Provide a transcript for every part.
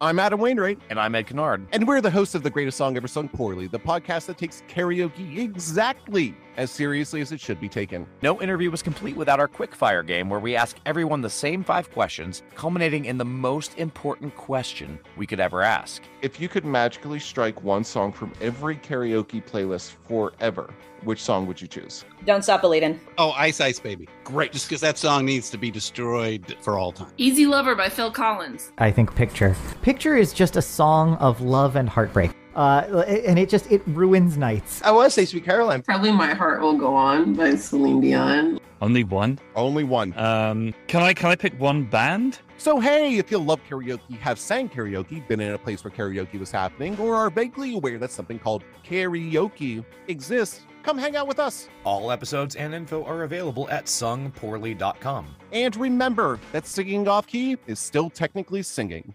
I'm Adam Wainwright. And I'm Ed Kennard. And we're the hosts of The Greatest Song Ever Sung Poorly, the podcast that takes karaoke exactly as seriously as it should be taken. No interview was complete without our quickfire game, where we ask everyone the same five questions, culminating in the most important question we could ever ask. If you could magically strike one song from every karaoke playlist forever, which song would you choose? Don't Stop Believin'. Oh, Ice Ice Baby. Great. Just because that song needs to be destroyed for all time. Easy Lover by Phil Collins. I think Picture. Picture is just a song of love and heartbreak. Uh, and it just it ruins nights. I want to say Sweet Caroline. Probably My Heart Will Go On by Celine Dion. Only one. Only one. Um, can I can I pick one band? So hey, if you love karaoke, have sang karaoke, been in a place where karaoke was happening, or are vaguely aware that something called karaoke exists, come hang out with us. All episodes and info are available at sungpoorly.com. And remember that singing off key is still technically singing.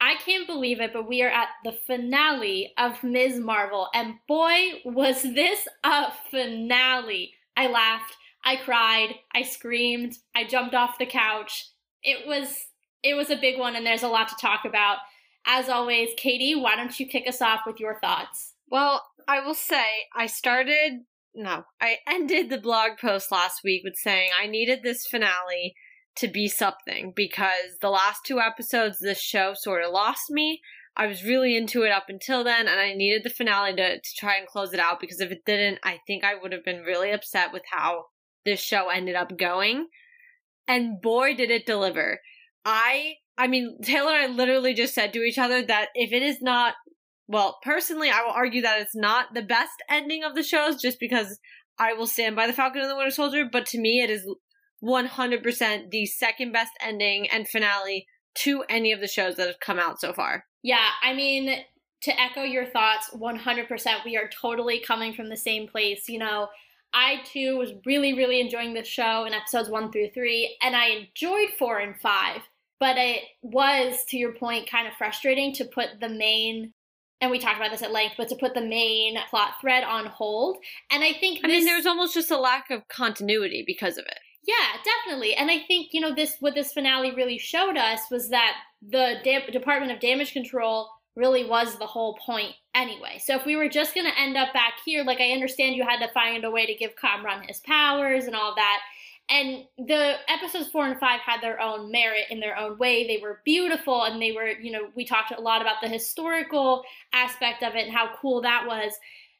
I can't believe it, but we are at the finale of Ms. Marvel, and boy, was this a finale! I laughed, I cried, I screamed, I jumped off the couch. It was it was a big one, and there's a lot to talk about. As always, Katie, why don't you kick us off with your thoughts? Well, I will say I started no, I ended the blog post last week with saying I needed this finale to be something because the last two episodes this show sort of lost me. I was really into it up until then, and I needed the finale to, to try and close it out because if it didn't, I think I would have been really upset with how this show ended up going. And boy, did it deliver. I, I mean, Taylor and I literally just said to each other that if it is not, well, personally, I will argue that it's not the best ending of the shows just because I will stand by the Falcon and the Winter Soldier, but to me, it is 100% the second best ending and finale to any of the shows that have come out so far. Yeah, I mean, to echo your thoughts, 100%, we are totally coming from the same place. You know, I too was really, really enjoying this show in episodes one through three, and I enjoyed four and five, but it was, to your point, kind of frustrating to put the main and we talked about this at length, but to put the main plot thread on hold. And I think I mean, there's almost just a lack of continuity because of it. Yeah, definitely. And I think, you know, this what this finale really showed us was that the da- Department of Damage Control really was the whole point anyway. So if we were just going to end up back here, like I understand you had to find a way to give Kamran his powers and all that. And the episodes four and five had their own merit in their own way. They were beautiful and they were, you know, we talked a lot about the historical aspect of it and how cool that was.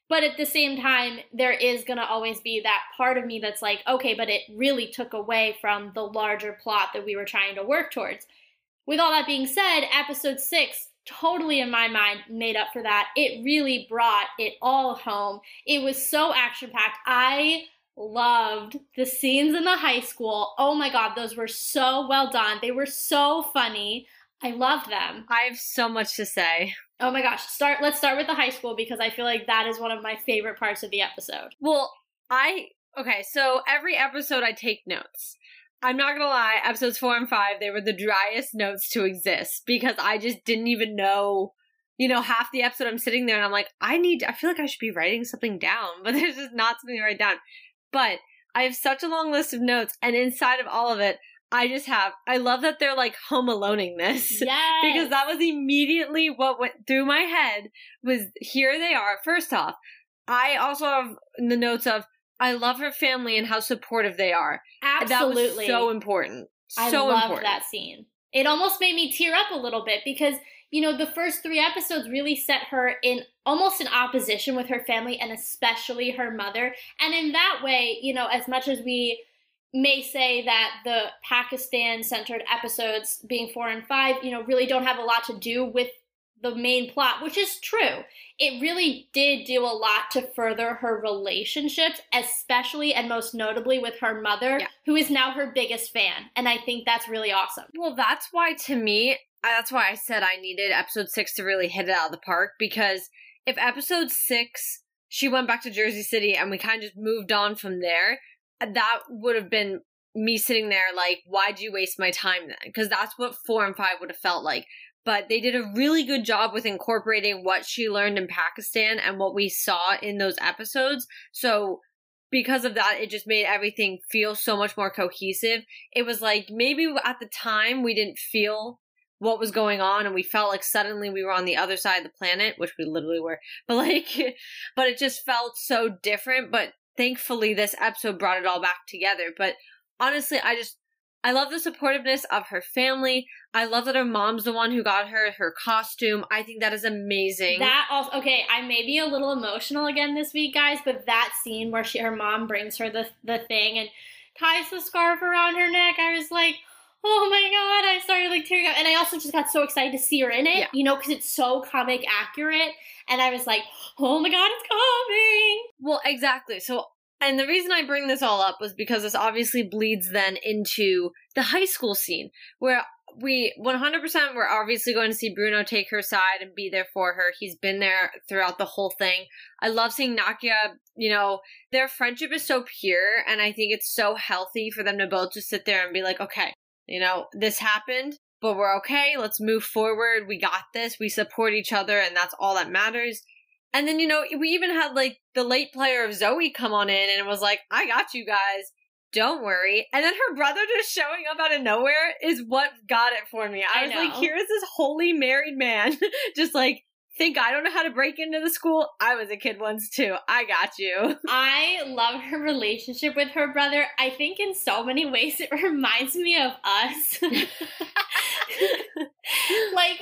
But at the same time, there is going to always be that part of me that's like, okay, but it really took away from the larger plot that we were trying to work towards. With all that being said, episode six totally in my mind made up for that. It really brought it all home. It was so action packed. I loved the scenes in the high school. Oh my god, those were so well done. They were so funny. I love them. I have so much to say. Oh my gosh, start let's start with the high school because I feel like that is one of my favorite parts of the episode. Well, I okay, so every episode I take notes. I'm not gonna lie, episodes four and five, they were the driest notes to exist because I just didn't even know you know, half the episode I'm sitting there and I'm like, I need, I feel like I should be writing something down, but there's just not something to write down. But I have such a long list of notes, and inside of all of it, I just have. I love that they're like home aloneing this. Yes. because that was immediately what went through my head. Was here they are. First off, I also have the notes of I love her family and how supportive they are. Absolutely, that was so important. I so loved important. that scene. It almost made me tear up a little bit because you know the first three episodes really set her in almost in opposition with her family and especially her mother. And in that way, you know, as much as we may say that the Pakistan centered episodes being 4 and 5, you know, really don't have a lot to do with the main plot, which is true. It really did do a lot to further her relationships, especially and most notably with her mother, Yeah. who is now her biggest fan. And I think that's really awesome. Well, that's why to me, that's why I said I needed episode six to really hit it out of the park because if episode six, she went back to Jersey City and we kind of just moved on from there, that would have been me sitting there like, why'd you waste my time then? Because that's what four and five would have felt like. But they did a really good job with incorporating what she learned in Pakistan and what we saw in those episodes. So because of that, it just made everything feel so much more cohesive. It was like maybe at the time we didn't feel what was going on and we felt like suddenly we were on the other side of the planet, which we literally were. But like, but it just felt so different. But thankfully, this episode brought it all back together. But honestly, I just, I love the supportiveness of her family. I love that her mom's the one who got her her costume. I think that is amazing. That also okay. I may be a little emotional again this week, guys, but that scene where she her mom brings her the the thing and ties the scarf around her neck, I was like, oh my god! I started like tearing up, and I also just got so excited to see her in it, Yeah. you know, because it's so comic accurate, and I was like, oh my god, it's coming! Well, exactly. So, and the reason I bring this all up was because this obviously bleeds then into the high school scene where we 100% we're obviously going to see Bruno take her side and be there for her. He's been there throughout the whole thing. I love seeing Nakia, you know, their friendship is so pure and I think it's so healthy for them to both just sit there and be like, okay, you know, this happened, but we're okay. Let's move forward. We got this. We support each other and that's all that matters. And then, you know, we even had like the late player of Zoe come on in and it was like, I got you guys. Don't worry. And then her brother just showing up out of nowhere is what got it for me. I, I was like, here is this holy married man just like, think I don't know how to break into the school. I was a kid once too. I got you. I love her relationship with her brother. I think in so many ways it reminds me of us. like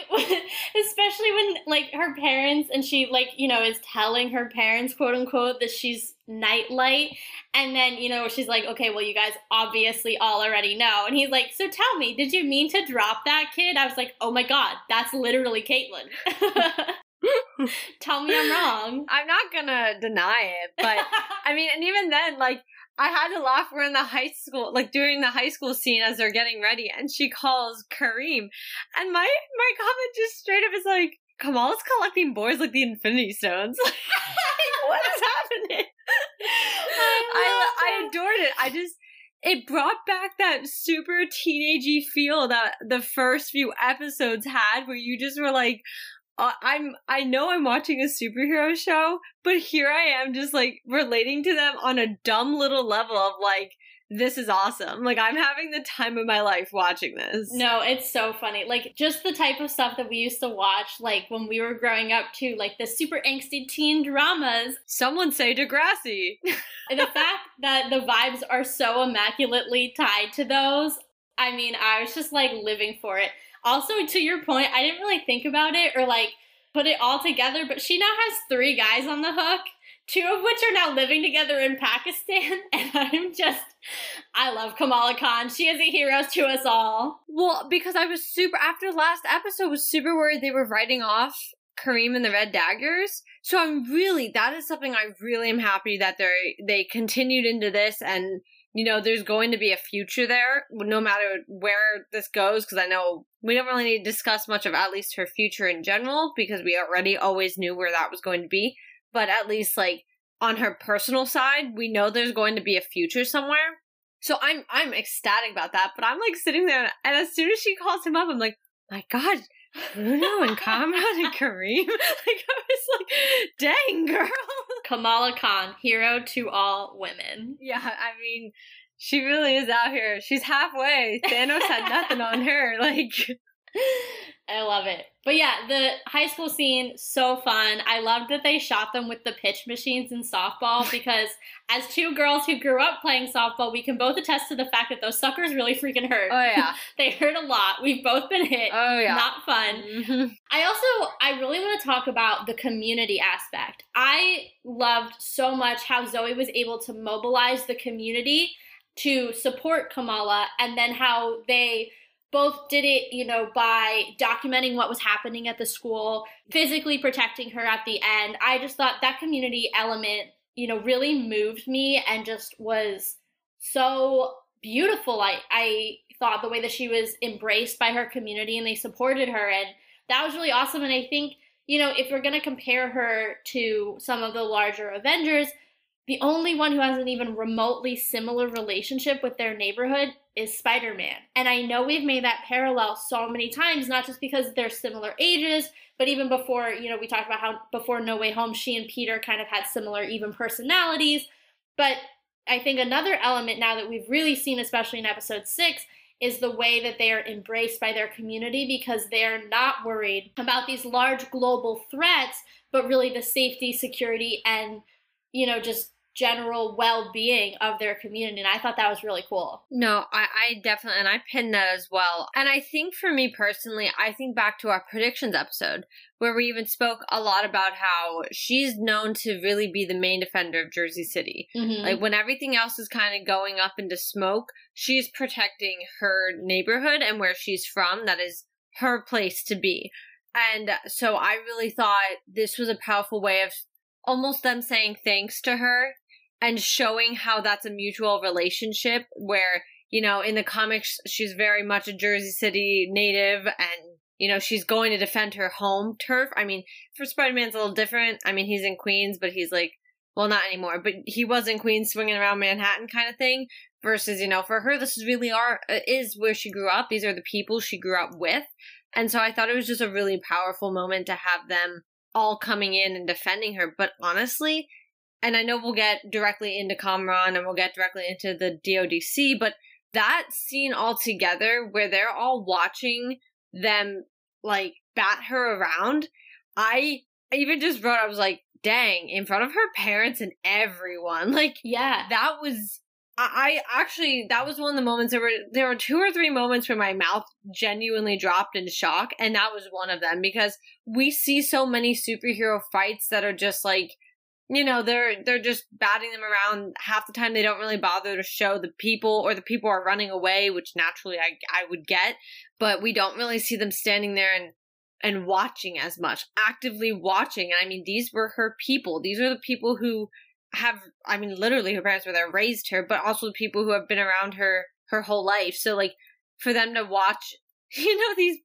especially when like her parents and she like you know is telling her parents quote unquote that she's nightlight and then you know she's like okay well you guys obviously all already know and he's like so tell me did you mean to drop that kid i was like oh my god that's literally caitlin tell me i'm wrong I'm not gonna deny it, but I mean, and even then, like, I had to laugh. We're in the high school, like during the high school scene as they're getting ready, and she calls Kareem, and my my comment just straight up is like, Kamal's collecting boys like the Infinity Stones. Like, what is happening? I I adored it. I just. It brought back that super teenagey feel that the first few episodes had, where you just were like, uh, I'm I know I'm watching a superhero show, but here I am just like relating to them on a dumb little level of like this is awesome. Like I'm having the time of my life watching this. No, it's so funny. Like just the type of stuff that we used to watch, like when we were growing up too, like the super angsty teen dramas. Someone say Degrassi. The fact that the vibes are so immaculately tied to those, I mean, I was just like living for it. Also, to your point, I didn't really think about it or like put it all together, but she now has three guys on the hook, two of which are now living together in Pakistan, and I'm just, I love Kamala Khan. She is a hero to us all. Well, because I was super after last episode was super worried they were writing off Kareem and the Red Daggers. So I'm really that is something I really am happy that they they continued into this and you know there's going to be a future there no matter where this goes because I know we don't really need to discuss much of at least her future in general because we already always knew where that was going to be. But at least like on her personal side we know there's going to be a future somewhere. So I'm I'm ecstatic about that but I'm like sitting there and as soon as she calls him up I'm like my god Bruno and Kamran and Kareem. Like I was like, dang girl. Kamala Khan, hero to all women. Yeah, I mean, she really is out here. She's halfway. Thanos had nothing on her. Like I love it. But yeah, the high school scene, so fun. I loved that they shot them with the pitch machines in softball because as two girls who grew up playing softball, we can both attest to the fact that those suckers really freaking hurt. Oh yeah. they hurt a lot. We've both been hit. Oh yeah. Not fun. Mhm. I also I really want to talk about the community aspect. I loved so much how Zoe was able to mobilize the community to support Kamala, and then how they both did it, you know, by documenting what was happening at the school, physically protecting her at the end. I just thought that community element, you know, really moved me and just was so beautiful. I I thought the way that she was embraced by her community and they supported her and that was really awesome and I think, you know, if we're going to compare her to some of the larger Avengers, the only one who has an even remotely similar relationship with their neighborhood is Spider Man. And I know we've made that parallel so many times, not just because they're similar ages, but even before, you know, we talked about how before No Way Home, she and Peter kind of had similar, even personalities. But I think another element now that we've really seen, especially in episode six, is the way that they are embraced by their community because they're not worried about these large global threats, but really the safety, security, and, you know, just general well-being of their community and i thought that was really cool. No I, I definitely and i pinned that as well. And i think for me personally i think back to our predictions episode where we even spoke a lot about how she's known to really be the main defender of jersey city. Mhm. like when everything else is kind of going up into smoke she's protecting her neighborhood and where she's from that is her place to be. And so i really thought this was a powerful way of almost them saying thanks to her and showing how that's a mutual relationship where you know in the comics she's very much a jersey city native and you know she's going to defend her home turf. I mean for spider-man's a little different. I mean he's in queens but he's like well not anymore but he was in queens swinging around manhattan kind of thing versus you know for her this is really our uh, is where she grew up. These are the people she grew up with. And so i thought it was just a really powerful moment to have them all coming in and defending her. But honestly and I know we'll get directly into Kamran and we'll get directly into the DODC, but that scene all together where they're all watching them like bat her around, I even just wrote, I was like, dang, in front of her parents and everyone. Like, yeah, that was. I I actually that was one of the moments there were there were two or three moments where my mouth genuinely dropped in shock and that was one of them because we see so many superhero fights that are just like you know they're they're just batting them around. Half the time they don't really bother to show the people or the people are running away which naturally i i would get. But we don't really see them standing there and and watching as much actively watching. And i mean these were her people. These are the people who have i mean literally her parents were there raised her but also the people who have been around her her whole life. So like for them to watch you know these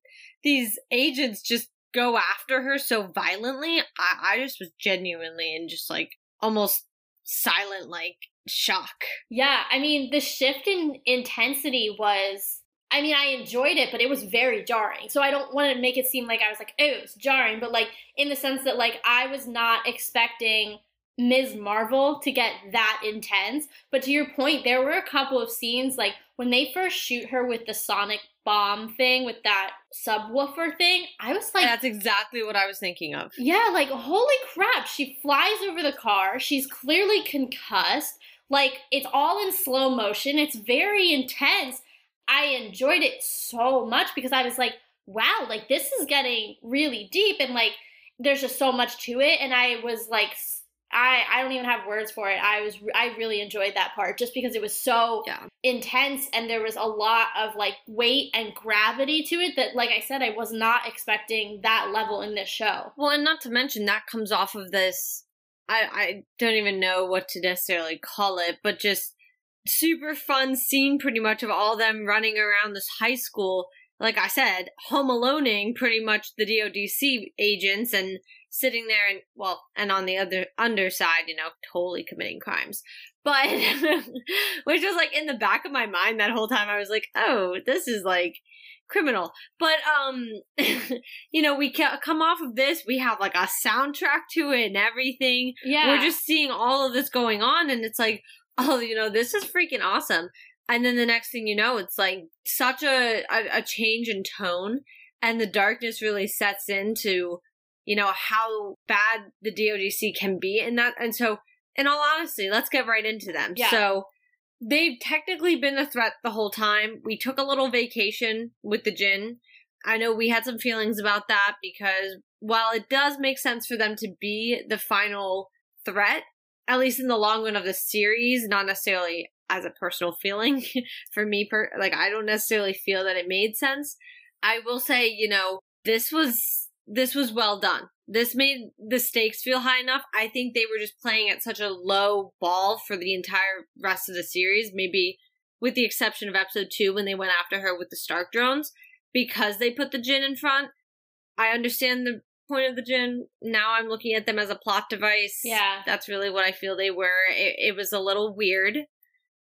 these agents just go after her so violently, I, I just was genuinely in just like almost silent like shock. Yeah, I mean, the shift in intensity was. I mean, I enjoyed it, but it was very jarring. So I don't want to make it seem like I was like, oh, it was jarring, but like in the sense that like I was not expecting Ms. Marvel to get that intense. But to your point, there were a couple of scenes like when they first shoot her with the sonic bomb thing with that subwoofer thing. I was like, that's exactly what I was thinking of. Yeah, like holy crap! She flies over the car. She's clearly concussed. Like it's all in slow motion. It's very intense. I enjoyed it so much because I was like, wow, like this is getting really deep and like there's just so much to it. And I was like I I don't even have words for it. I was I really enjoyed that part just because it was so yeah. intense and there was a lot of like weight and gravity to it that like I said I was not expecting that level in this show. Well, and not to mention that comes off of this I I don't even know what to necessarily call it, but just super fun scene pretty much of all them running around this high school like I said, home aloneing pretty much the DODC agents and sitting there and well, and on the other underside, you know, totally committing crimes. But which was like in the back of my mind that whole time. I was like, oh, this is like criminal. But um, you know, we ca- come off of this, we have like a soundtrack to it and everything. Yeah, we're just seeing all of this going on, and it's like, oh, you know, this is freaking awesome. And then the next thing you know, it's like such a, a, a change in tone, and the darkness really sets into, you know, how bad the DODC can be in that. And so, in all honesty, let's get right into them. Yeah. So, they've technically been a threat the whole time. We took a little vacation with the Jinn. I know we had some feelings about that because while it does make sense for them to be the final threat, at least in the long run of the series, not necessarily as a personal feeling for me per like I don't necessarily feel that it made sense. I will say, you know, this was this was well done. This made the stakes feel high enough. I think they were just playing at such a low ball for the entire rest of the series, maybe with the exception of episode 2 when they went after her with the Stark drones because they put the Jinn in front. I understand the point of the Jinn. Now I'm looking at them as a plot device. Yeah. That's really what I feel they were. It, it was a little weird,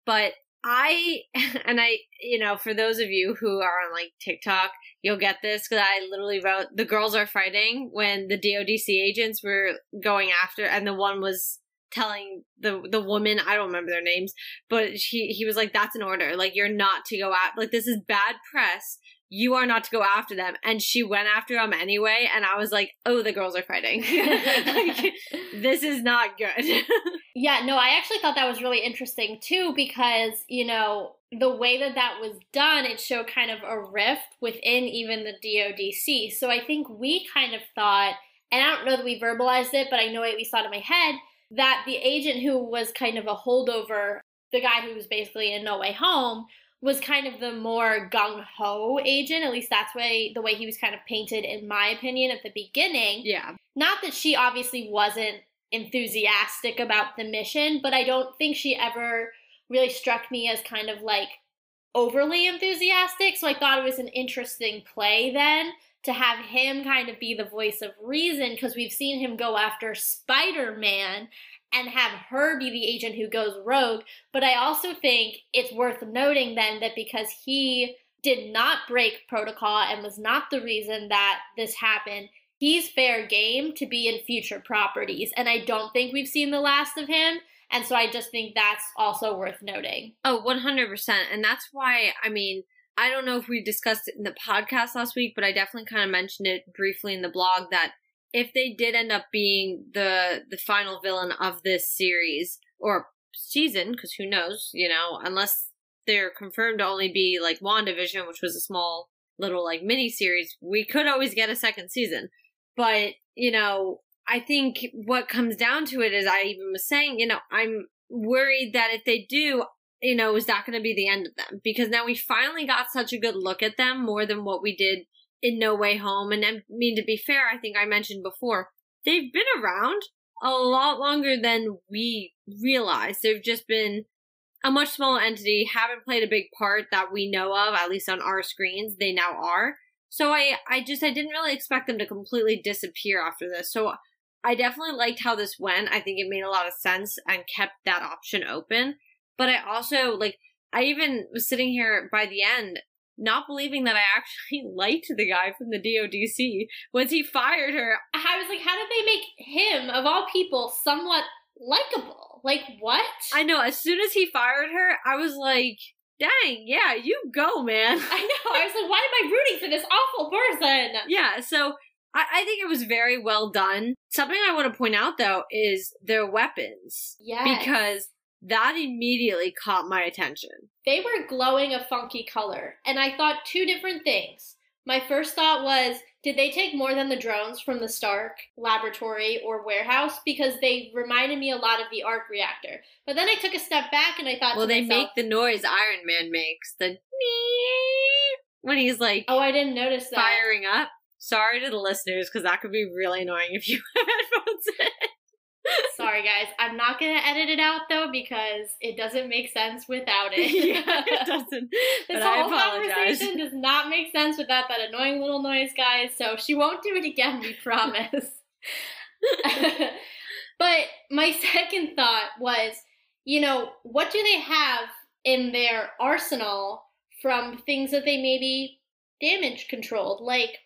but I, and I, you know, for those of you who are on like TikTok, you'll get this because I literally wrote the girls are fighting when the DODC agents were going after, and the one was telling the the woman I don't remember their names, but he he was like, "That's an order. Like you're not to go out. Like this is bad press you are not to go after them. And she went after them anyway. And I was like, oh, the girls are fighting. like, this is not good. yeah, no, I actually thought that was really interesting too because, you know, the way that that was done, it showed kind of a rift within even the DODC. So I think we kind of thought, and I don't know that we verbalized it, but I know at least thought in my head that the agent who was kind of a holdover, the guy who was basically in No Way Home, was kind of the more gung ho agent. At least that's way the way he was kind of painted, in my opinion, at the beginning. Yeah. Not that she obviously wasn't enthusiastic about the mission, but I don't think she ever really struck me as kind of like overly enthusiastic. So I thought it was an interesting play then to have him kind of be the voice of reason because we've seen him go after Spider Man and have her be the agent who goes rogue. But I also think it's worth noting then that because he did not break protocol and was not the reason that this happened, he's fair game to be in future properties. And I don't think we've seen the last of him. And so I just think that's also worth noting. Oh, 100%. And that's why, I mean, I don't know if we discussed it in the podcast last week, but I definitely kind of mentioned it briefly in the blog that if they did end up being the the final villain of this series or season, because who knows, you know, unless they're confirmed to only be like WandaVision, which was a small little like mini series, we could always get a second season. But, you know, I think what comes down to it is I even was saying, you know, I'm worried that if they do, you know, is that going to be the end of them? Because now we finally got such a good look at them more than what we did in No Way Home. And I mean, to be fair, I think I mentioned before, they've been around a lot longer than we realize. They've just been a much smaller entity, haven't played a big part that we know of, at least on our screens. They now are. So I, I just, I didn't really expect them to completely disappear after this. So I definitely liked how this went. I think it made a lot of sense and kept that option open. But I also, like, I even was sitting here by the end not believing that I actually liked the guy from the DODC once he fired her. I was like, how did they make him, of all people, somewhat likable? Like, what? I know. As soon as he fired her, I was like, dang, yeah, you go, man. I know. I was like, why am I rooting for this awful person? Yeah, so I, I think it was very well done. Something I want to point out, though, is their weapons. Yeah. Because that immediately caught my attention. They were glowing a funky color, and I thought two different things. My first thought was, did they take more than the drones from the Stark laboratory or warehouse? Because they reminded me a lot of the arc reactor. But then I took a step back and I thought, well, they myself, make the noise Iron Man makes the when he's like, oh, I didn't notice that firing up. Sorry to the listeners because that could be really annoying if you have headphones in. Sorry, guys. I'm not going to edit it out though because it doesn't make sense without it. yeah, it doesn't. this whole conversation does not make sense without that annoying little noise, guys. So she won't do it again, we promise. but my second thought was, you know, what do they have in their arsenal from things that they maybe damage controlled? Like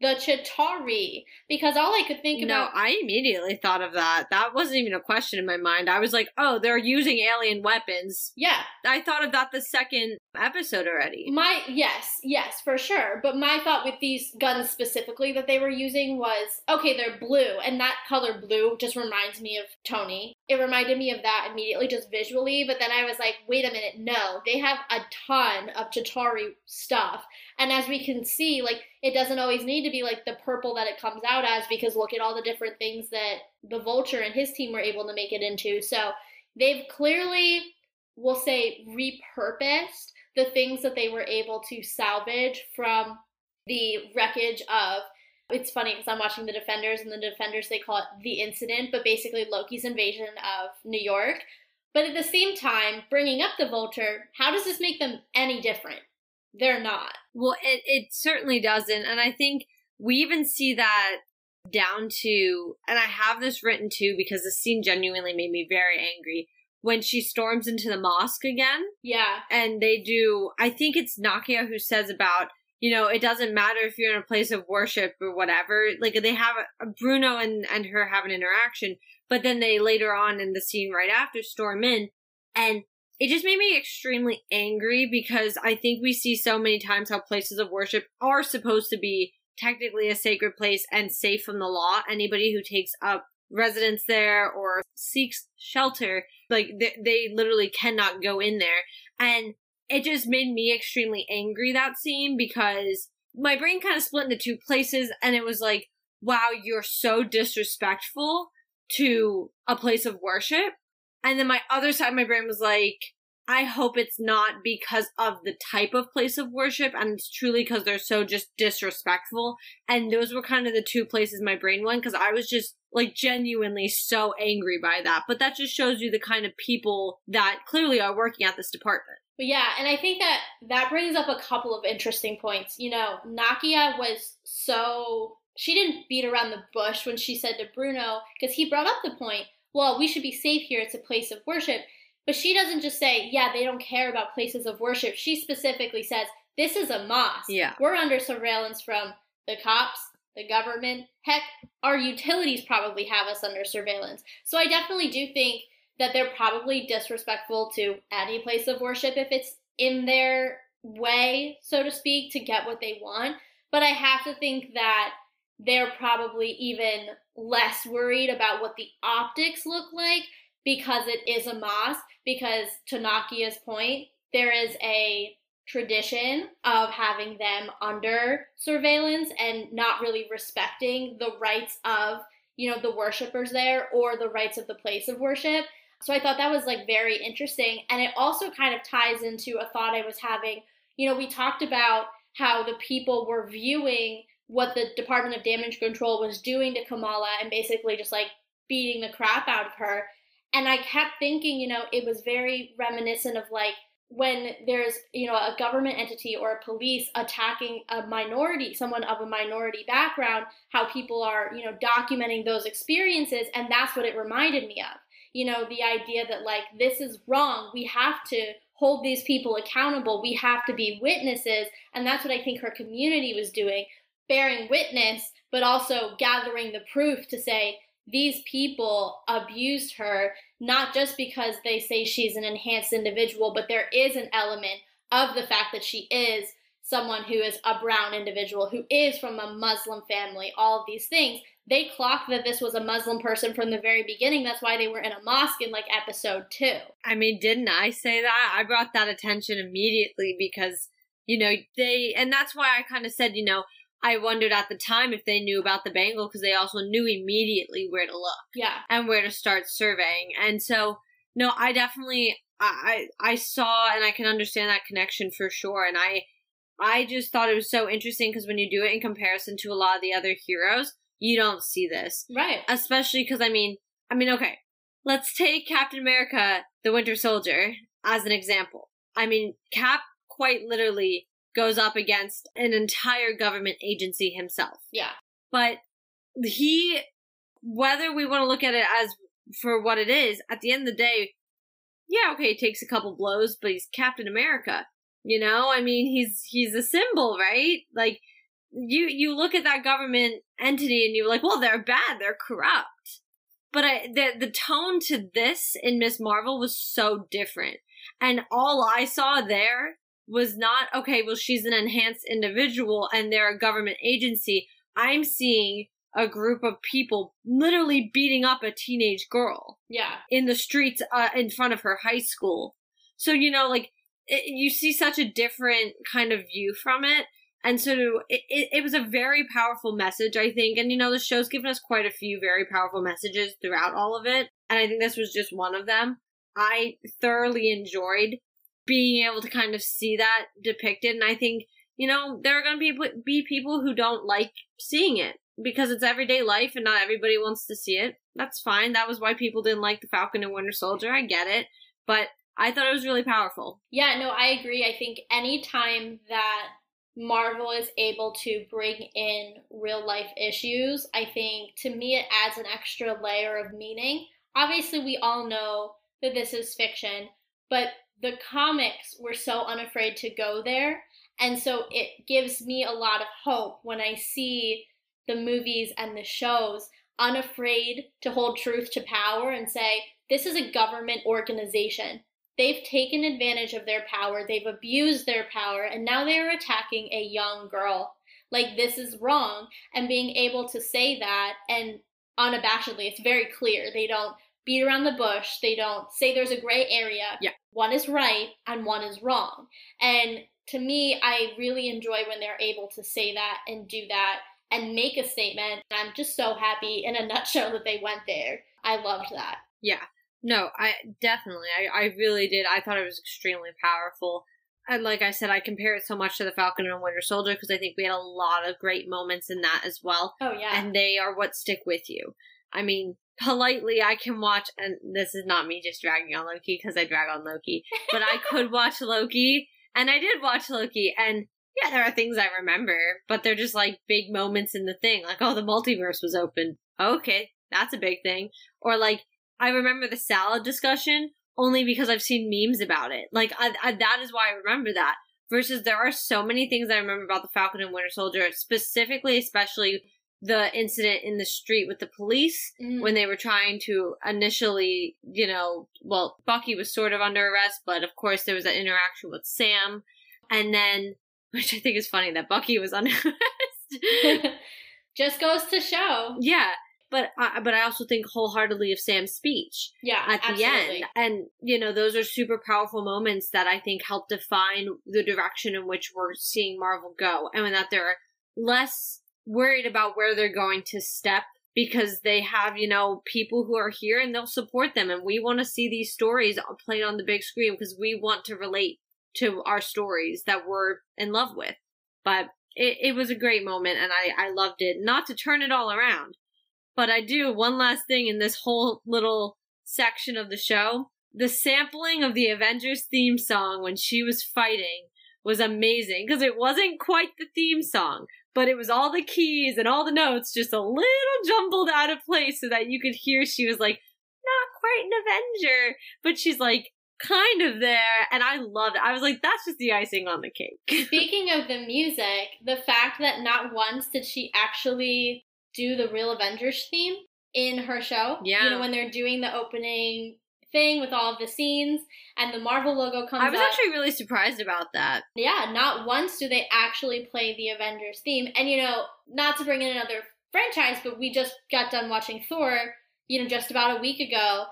the Chitauri because all I could think no, about. No, I immediately thought of that. That wasn't even a question in my mind. I was like, oh, they're using alien weapons. Yeah. I thought of that the second episode already. My yes, yes, for sure. But my thought with these guns specifically that they were using was okay, they're blue, and that color blue just reminds me of Tony. It reminded me of that immediately, just visually. But then I was like, wait a minute, no, they have a ton of Chitauri stuff, and as we can see, like it doesn't always need to be like the purple that it comes out as because look at all the different things that the Vulture and his team were able to make it into. So they've clearly we'll say, repurposed the things that they were able to salvage from the wreckage of. It's funny because I'm watching the Defenders, and the Defenders they call it the incident, but basically Loki's invasion of New York. But at the same time, bringing up the Vulture, how does this make them any different? They're not. Well, it, it certainly doesn't. And I think we even see that down to, and I have this written too because the scene genuinely made me very angry when she storms into the mosque again. Yeah. And they do, I think it's Nakia who says about, you know, it doesn't matter if you're in a place of worship or whatever. Like they have a, Bruno and, and her have an interaction, but then they later on in the scene right after storm in and it just made me extremely angry because I think we see so many times how places of worship are supposed to be technically a sacred place and safe from the law. Anybody who takes up residence there or seeks shelter, like they, they literally cannot go in there. And it just made me extremely angry that scene because my brain kind of split into two places and it was like, wow, you're so disrespectful to a place of worship. And then my other side of my brain was like, I hope it's not because of the type of place of worship and it's truly because they're so just disrespectful. And those were kind of the two places my brain went because I was just like genuinely so angry by that. But that just shows you the kind of people that clearly are working at this department. But yeah, and I think that that brings up a couple of interesting points. You know, Nakia was so she didn't beat around the bush when she said to Bruno because he brought up the point, well, we should be safe here. It's a place of worship. But she doesn't just say, yeah, they don't care about places of worship. She specifically says, this is a mosque. Yeah. We're under surveillance from the cops, the government. Heck, our utilities probably have us under surveillance. So I definitely do think that they're probably disrespectful to any place of worship if it's in their way, so to speak, to get what they want. But I have to think that they're probably even less worried about what the optics look like because it is a mosque. Because to Nakia's point, there is a tradition of having them under surveillance and not really respecting the rights of you know the worshippers there or the rights of the place of worship. So i thought that was like very interesting. And it also kind of ties into a thought i was having. You know we talked about how the people were viewing what the department of damage control was doing to kamala and basically just like beating the crap out of her and I kept thinking, you know, it was very reminiscent of like when there's, you know, a government entity or a police attacking a minority, someone of a minority background, how people are, you know, documenting those experiences. And that's what it reminded me of. You know, the idea that like this is wrong. We have to hold these people accountable. We have to be witnesses. And that's what I think her community was doing, bearing witness, but also gathering the proof to say, these people abused her not just because they say she's an enhanced individual, but there is an element of the fact that she is someone who is a brown individual, who is from a Muslim family, all of these things. They clocked that this was a Muslim person from the very beginning. That's why they were in a mosque in like episode two. I mean, didn't I say that? I brought that attention immediately because, you know, they, and that's why I kind of said, you know, I wondered at the time if they knew about the bangle because they also knew immediately where to look. Yeah. And where to start surveying. And so, no, I definitely, I, I saw and I can understand that connection for sure. And I, I just thought it was so interesting because when you do it in comparison to a lot of the other heroes, you don't see this. Right. Especially because, I mean, I mean, okay, let's take Captain America, the Winter Soldier, as an example. I mean, Cap quite literally goes up against an entire government agency himself. Yeah. But he, whether we want to look at it as for what it is, at the end of the day, yeah, okay, he takes a couple blows, but he's Captain America. You know, I mean, he's he's a symbol, right? Like you you look at that government entity and you're like, well, they're bad, they're corrupt. But I, the the tone to this in Ms. Marvel was so different, and all I saw there was not okay. Well, she's an enhanced individual, and they're a government agency. I'm seeing a group of people literally beating up a teenage girl. Yeah. In the streets uh, in front of her high school. So, you know, like, it, you see such a different kind of view from it. And so it, it, it, was a very powerful message, I think. And, you know, the show's given us quite a few very powerful messages throughout all of it. And I think this was just one of them. I thoroughly enjoyed being able to kind of see that depicted. And I think, you know, there are going to be, be people who don't like seeing it because it's everyday life and not everybody wants to see it. That's fine. That was why people didn't like the Falcon and Winter Soldier. I get it. But I thought it was really powerful. Yeah, no, I agree. I think anytime that Marvel is able to bring in real life issues, I think to me it adds an extra layer of meaning. Obviously, we all know that this is fiction, but the comics were so unafraid to go there. And so it gives me a lot of hope when I see the movies and the shows unafraid to hold truth to power and say, this is a government organization. They've taken advantage of their power, they've abused their power, and now they are attacking a young girl. Like, this is wrong. And being able to say that and unabashedly, it's very clear. They don't beat around the bush, they don't say there's a gray area. Yeah. One is right and one is wrong. And to me, I really enjoy when they're able to say that and do that and make a statement. I'm just so happy in a nutshell that they went there. I loved that. Yeah. No, I definitely, I, I really did. I thought it was extremely powerful. And like I said, I compare it so much to the Falcon and Winter Soldier because I think we had a lot of great moments in that as well. Oh, yeah. And they are what stick with you. I mean, politely, I can watch, and this is not me just dragging on Loki because I drag on Loki, but I could watch Loki, and I did watch Loki, and yeah, there are things I remember, but they're just like big moments in the thing. Like, oh, the multiverse was open. Okay, that's a big thing. Or like, I remember the salad discussion only because I've seen memes about it. Like, I, I, that is why I remember that. Versus there are so many things I remember about the Falcon and Winter Soldier, specifically, especially the incident in the street with the police Mm. when they were trying to initially, you know, well, Bucky was sort of under arrest, but of course there was that interaction with Sam. And then, which I think is funny that Bucky was under arrest. just goes to show. yeah. But I, but I also think wholeheartedly of Sam's speech Yeah, at the absolutely. end. And, you know, those are super powerful moments that I think help define the direction in which we're seeing Marvel go. And that they're less worried about where they're going to step because they have, you know, people who are here and they'll support them. And we want to see these stories played on the big screen because we want to relate to our stories that we're in love with. But it, it was a great moment and I, I loved it. Not to turn it all around, but I do one last thing in this whole little section of the show. The sampling of the Avengers theme song when she was fighting was amazing because it wasn't quite the theme song, but it was all the keys and all the notes just a little jumbled out of place so that you could hear she was like, not quite an Avenger, but she's like kind of there. And I loved it. I was like, that's just the icing on the cake. Speaking of the music, the fact that not once did she actually do the real Avengers theme in her show. Yeah. You know, when they're doing the opening thing with all of the scenes and the Marvel logo comes I was up. actually really surprised about that. Yeah, not once do they actually play the Avengers theme. And you know, not to bring in another franchise, but we just got done watching Thor, you know, just about a week ago.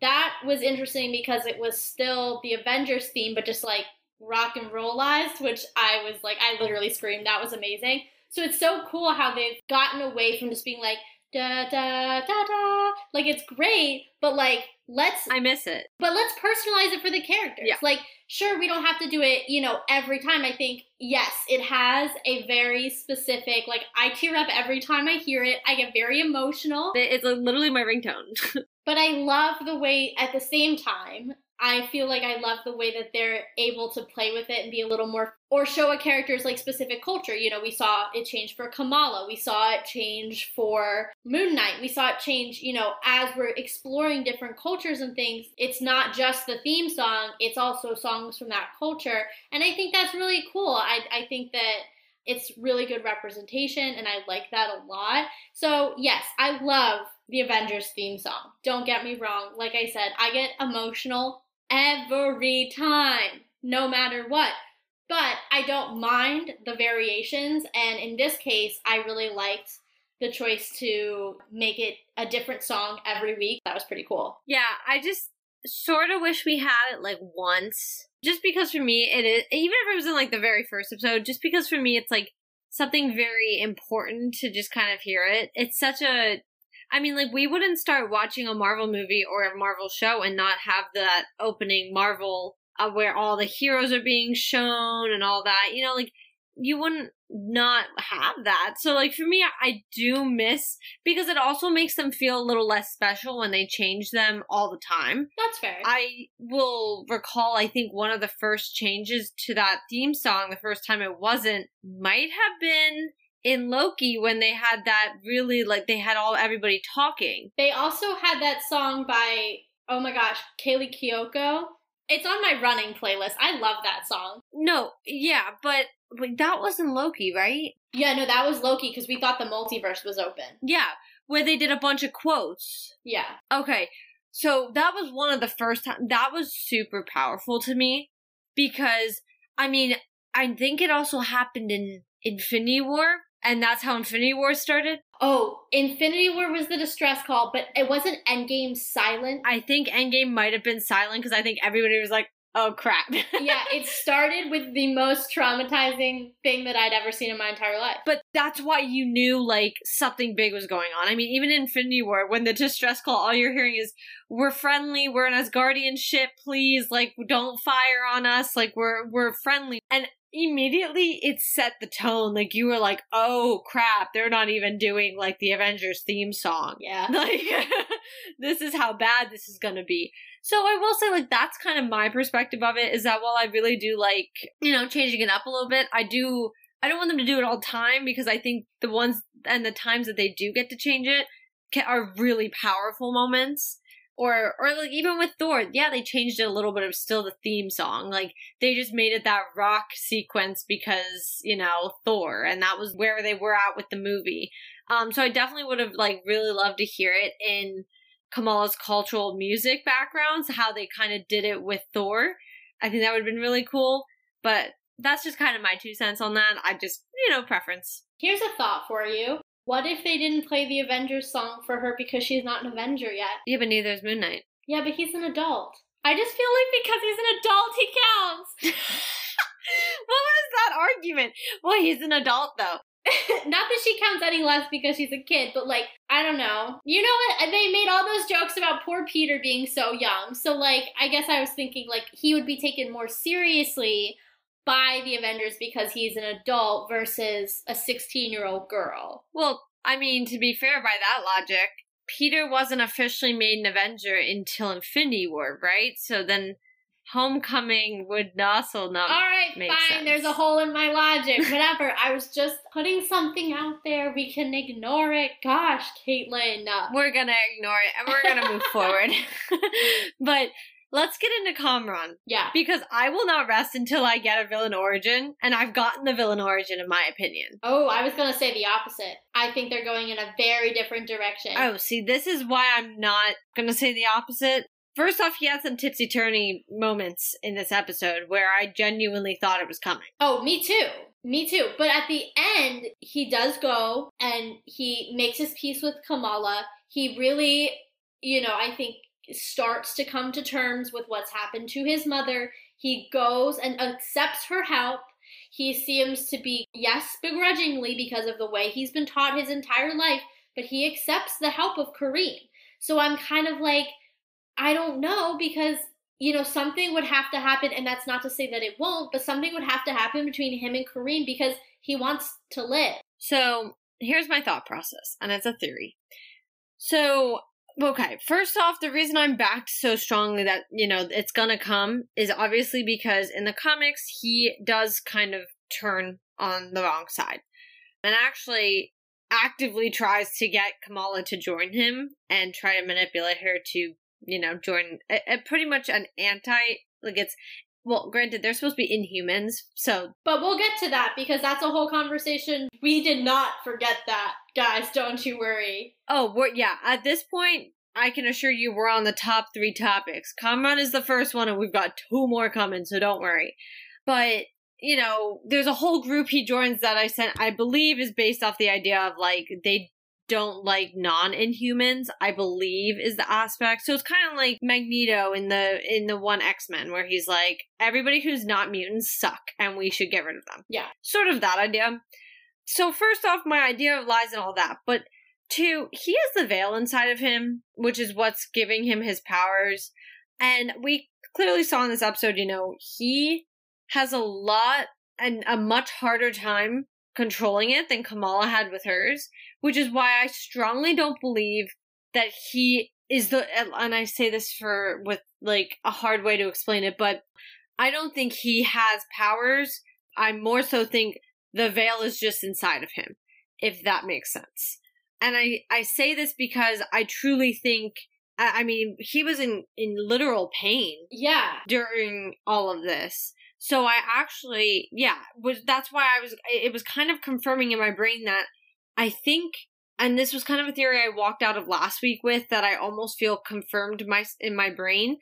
That was interesting because it was still the Avengers theme, but just like rock and rollized, which I was like, I literally screamed. That was amazing. So it's so cool how they've gotten away from just being like, da da da da. Like it's great, but like, let's I miss it. but let's personalize it for the characters. Yeah. Like, sure, we don't have to do it, you know, every time. I think, yes, it has a very specific, like, I tear up every time I hear it. I get very emotional. It's literally my ringtone. But I love the way, at the same time, I feel like I love the way that they're able to play with it and be a little more, or show a character's like specific culture. You know, we saw it change for Kamala, we saw it change for Moon Knight, we saw it change, you know, as we're exploring different cultures and things. It's not just the theme song, it's also songs from that culture. And I think that's really cool. I, I think that it's really good representation and I like that a lot. So, yes, I love the Avengers theme song. Don't get me wrong. Like I said, I get emotional every time, no matter what. But I don't mind the variations, and in this case, I really liked the choice to make it a different song every week. That was pretty cool. yeah, I just sort of wish we had it like once. Just because for me it is even if it was in like the very first episode, just because for me it's like something very important to just kind of hear it. It's such a I mean, like we wouldn't start watching a Marvel movie or a Marvel show and not have that opening Marvel uh, where all the heroes are being shown and all that. You know, like you wouldn't not have that. So like for me, I do miss because it also makes them feel a little less special when they change them all the time. That's fair. I will recall, I think one of the first changes to that theme song, the first time it wasn't, might have been in Loki when they had that really like they had all everybody talking. They also had that song by oh my gosh, Kaylee Kyoko. It's on my running playlist. I love that song. No, yeah, but like that wasn't Loki, right? Yeah, no, that was Loki because we thought the multiverse was open. Yeah, where they did a bunch of quotes. Yeah. Okay. So that was one of the first time that was super powerful to me because I mean, I think it also happened in Infinity War and that's how Infinity War started. Oh, Infinity War was the distress call, but it wasn't Endgame silent. I think Endgame might have been silent because I think everybody was like, "Oh crap!" yeah, it started with the most traumatizing thing that I'd ever seen in my entire life. But that's why you knew like something big was going on. I mean, even in Infinity War, when the distress call, all you're hearing is, "We're friendly. We're an Asgardian ship. Please, like, don't fire on us. Like, we're we're friendly." And immediately it set the tone. Like you were like, oh crap, they're not even doing like the Avengers theme song. Yeah. Like this is how bad this is gonna be. So I will say like that's kind of my perspective of it is that while I really do like, you know, changing it up a little bit, I do I don't want them to do it all the time because I think the ones and the times that they do get to change it can, are really powerful moments or or like even with Thor, yeah, they changed it a little bit was still the theme song. Like they just made it that rock sequence because, you know, Thor and that was where they were at with the movie. Um so I definitely would have like really loved to hear it in Kamala's cultural music backgrounds, how they kind of did it with Thor. I think that would have been really cool, but that's just kind of my two cents on that. I just, you know, preference. Here's a thought for you. What if they didn't play the Avengers song for her because she's not an Avenger yet? Yeah, but neither is Moon Knight. Yeah, but he's an adult. I just feel like because he's an adult, he counts. what was that argument? Well, he's an adult though. Not that she counts any less because she's a kid, but like, I don't know. You know what? They made all those jokes about poor Peter being so young. So, like, I guess I was thinking, like, he would be taken more seriously by the Avengers because he's an adult versus a 16 year old girl. Well, I mean, to be fair by that logic, Peter wasn't officially made an Avenger until Infinity War, right? So then Homecoming would also not. All right, fine. sense. There's a hole in my logic. Whatever. I was just putting something out there. We can ignore it. Gosh, Caitlin. Uh, We're gonna ignore it and we're gonna move forward. but let's get into Kamran. Yeah. Because I will not rest until I get a villain origin, and I've gotten the villain origin in my opinion. Oh, I was gonna say the opposite. I think they're going in a very different direction. Oh, see, this is why I'm not gonna say the opposite. First off, he had some tipsy turny moments in this episode where I genuinely thought it was coming. Oh, me too. Me too. But at the end, he does go and he makes his peace with Kamala. He really, you know, I think starts to come to terms with what's happened to his mother. He goes and accepts her help. He seems to be, yes, begrudgingly because of the way he's been taught his entire life, but he accepts the help of Kareem. So I'm kind of like, I don't know because you know something would have to happen, and that's not to say that it won't, but something would have to happen between him and Kareem because he wants to live. So here's my thought process, and it's a theory. So, okay, first off, the reason I'm backed so strongly that, you know, it's gonna come is obviously because in the comics, he does kind of turn on the wrong side. And actually actively tries to get Kamala to join him and try to manipulate her to, you know, join a, a pretty much an anti like it's well, granted, they're supposed to be inhumans, so But we'll get to that because that's a whole conversation. We did not forget that, guys. Don't you worry. Oh, we're, yeah. At this point, I can assure you we're on the top three topics. Kamran is the first one, and we've got two more coming, so don't worry. But, you know, there's a whole group he joins that I sent, I believe is based off the idea of, like, they don't like non-inhumans i believe is the aspect so it's kind of like magneto in the in the one x-men where he's like everybody who's not mutants suck and we should get rid of them Yeah. sort of that idea so first off my idea lies in all that but Two, he has the veil inside of him, which is what's giving him his powers. And we clearly saw in this episode, you know, he has a lot and a much harder time controlling it than Kamala had with hers, which is why I strongly don't believe that he is the and I say this for with like a hard way to explain it, but I don't think he has powers. I more so think the veil is just inside of him, if that makes sense. And I I say this because I truly think I mean, he was in in literal pain. Yeah. During all of this. So I actually, yeah, was that's why I was it was kind of confirming in my brain that I think and this was kind of a theory I walked out of last week with that I almost feel confirmed my in my brain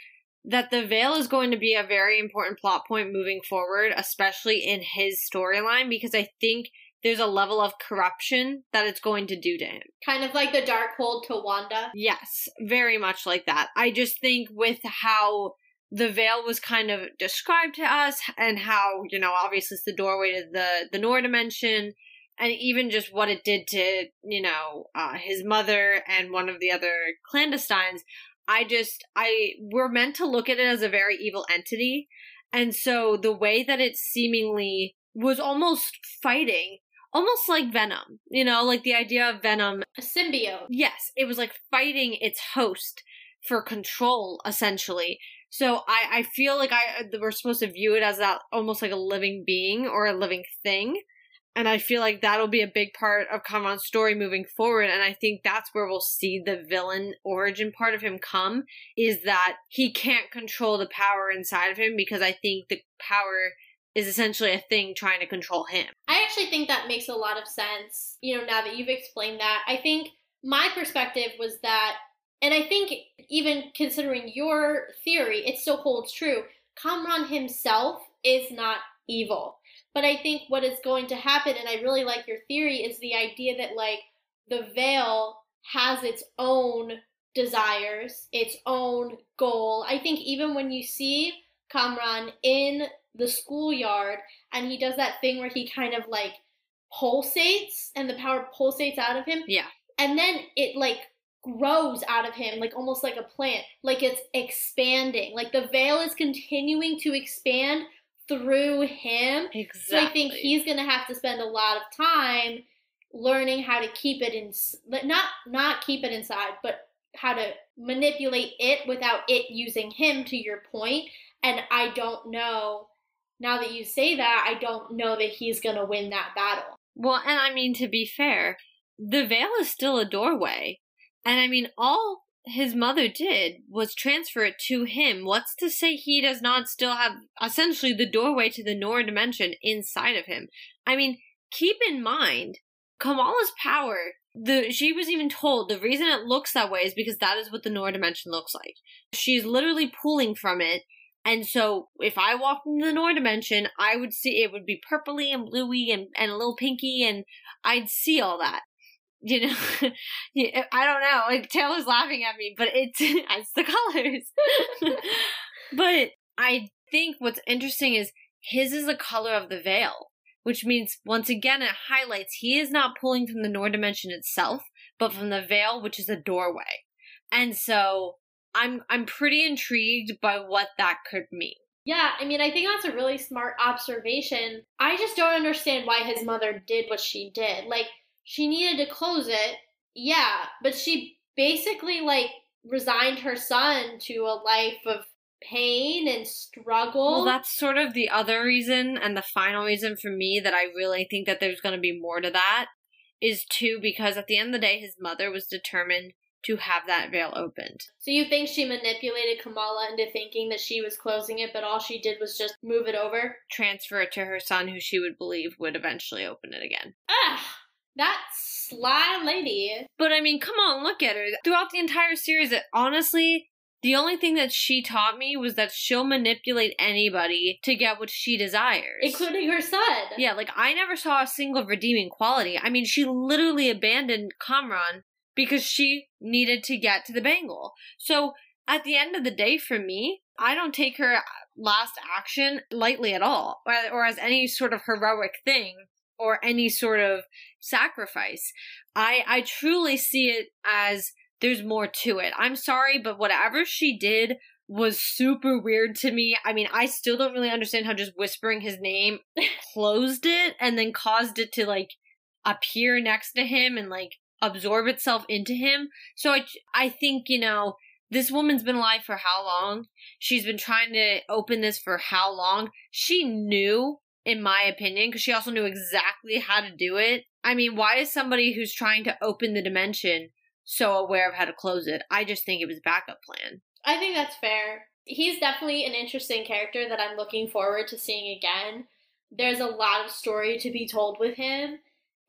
that the veil is going to be a very important plot point moving forward, especially in his storyline because I think there's a level of corruption that it's going to do to him. Kind of like the Darkhold to Wanda. Yes, very much like that. I just think with how the veil was kind of described to us and how, you know, obviously it's the doorway to the the Noor dimension and even just what it did to, you know, uh, his mother and one of the other clandestines, I just I we're meant to look at it as a very evil entity. And so the way that it seemingly was almost fighting almost like Venom, you know, like the idea of Venom. A symbiote. Yes, it was like fighting its host for control, essentially. So I, I feel like I we're supposed to view it as that almost like a living being or a living thing. And I feel like that'll be a big part of Kamran's story moving forward. And I think that's where we'll see the villain origin part of him come is that he can't control the power inside of him because I think the power is essentially a thing trying to control him. I actually think that makes a lot of sense, you know, now that you've explained that. I think my perspective was that, and I think even considering your theory, it still holds true. Kamran himself is not evil. But I think what is going to happen, and I really like your theory, is the idea that, like, the veil has its own desires, its own goal. I think even when you see Kamran in the schoolyard and he does that thing where he kind of like pulsates and the power pulsates out of him. Yeah. And then it like grows out of him like almost like a plant, like it's expanding. Like the veil is continuing to expand through him. Exactly. So I think he's going to have to spend a lot of time learning how to keep it in not not keep it inside, but how to manipulate it without it using him to your point. And I don't know now that you say that, I don't know that he's going to win that battle. Well, and I mean, to be fair, the veil is still a doorway. And I mean, all his mother did was transfer it to him. What's to say he does not still have essentially the doorway to the Noor dimension inside of him? I mean, keep in mind, Kamala's power, the she was even told the reason it looks that way is because that is what the Noor dimension looks like. She's literally pulling from it and so if I walked into the Noor dimension, I would see it would be purpley and bluey and, and a little pinky and I'd see all that. You know, eh, I don't know. Like Taylor's laughing at me, but it's it's the colors. but I think what's interesting is his is the color of the veil, which means once again it highlights he is not pulling from the Noor dimension itself, but from the veil, which is a doorway. And so I'm I'm pretty intrigued by what that could mean. Yeah, I mean, I think that's a really smart observation. I just don't understand why his mother did what she did. Like, she needed to close it, yeah, but she basically, like, resigned her son to a life of pain and struggle. Well, that's sort of the other reason, and the final reason for me that I really think that there's going to be more to that is too because at the end of the day, his mother was determined to have that veil opened. So you think she manipulated Kamala into thinking that she was closing it, but all she did was just move it over? Transfer it to her son, who she would believe would eventually open it again. Ah, that sly lady. But I mean, come on, look at her. Throughout the entire series, it, honestly, the only thing that she taught me was that she'll manipulate anybody to get what she desires. Including her son. Yeah, like I never saw a single redeeming quality. I mean, she literally abandoned Kamran because she needed to get to the bangle. So at the end of the day, for me, I don't take her last action lightly at all, or, or as any sort of heroic thing. Or any sort of sacrifice. I I truly see it as there's more to it. I'm sorry, but whatever she did was super weird to me. I mean, I still don't really understand how just whispering his name closed it and then caused it to like appear next to him and like absorb itself into him. So I I think, you know, this woman's been alive for how long? She's been trying to open this for how long? She knew, in my opinion, because she also knew exactly how to do it. I mean, why is somebody who's trying to open the dimension so aware of how to close it? I just think it was backup plan. I think that's fair. He's definitely an interesting character that I'm looking forward to seeing again. There's a lot of story to be told with him,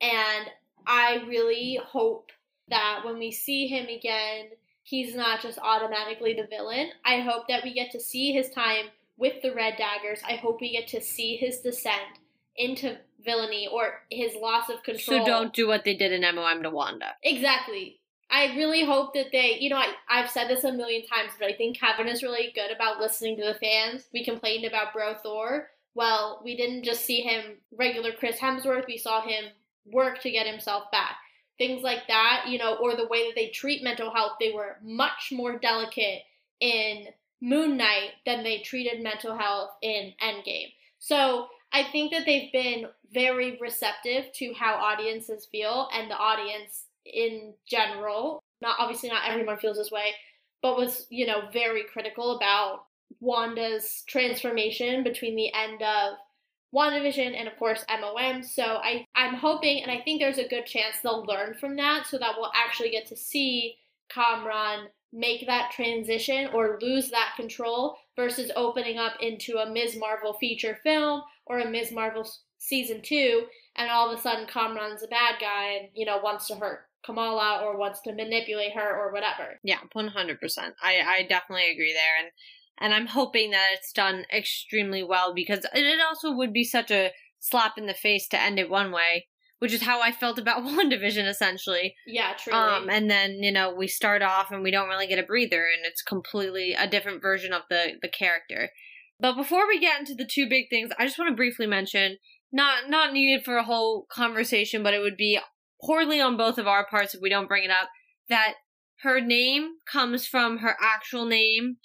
and I really hope that when we see him again, he's not just automatically the villain. I hope that we get to see his time with the Red Daggers. I hope we get to see his descent into villainy or his loss of control. So don't do what they did in MOM to Wanda. Exactly. I really hope that they, you know, I, I've said this a million times, but I think Kevin is really good about listening to the fans. We complained about Bro Thor. Well, we didn't just see him regular Chris Hemsworth, we saw him work to get himself back. Things like that, you know, or the way that they treat mental health, they were much more delicate in Moon Knight than they treated mental health in Endgame. So I think that they've been very receptive to how audiences feel, and the audience in general, not obviously not everyone feels this way, but was, you know, very critical about Wanda's transformation between the end of WandaVision and of course MOM. So I, I'm hoping and I think there's a good chance they'll learn from that so that we'll actually get to see Kamran make that transition or lose that control versus opening up into a Ms. Marvel feature film or a Ms. Marvel season two and all of a sudden Kamran's a bad guy and, you know, wants to hurt Kamala or wants to manipulate her or whatever. Yeah, 100%. I, I definitely agree there. And and I'm hoping that it's done extremely well because it also would be such a slap in the face to end it one way, which is how I felt about WandaVision essentially. Yeah, truly. Um, and then you know we start off and we don't really get a breather, and it's completely a different version of the the character. But before we get into the two big things, I just want to briefly mention not not needed for a whole conversation, but it would be poorly on both of our parts if we don't bring it up that her name comes from her actual name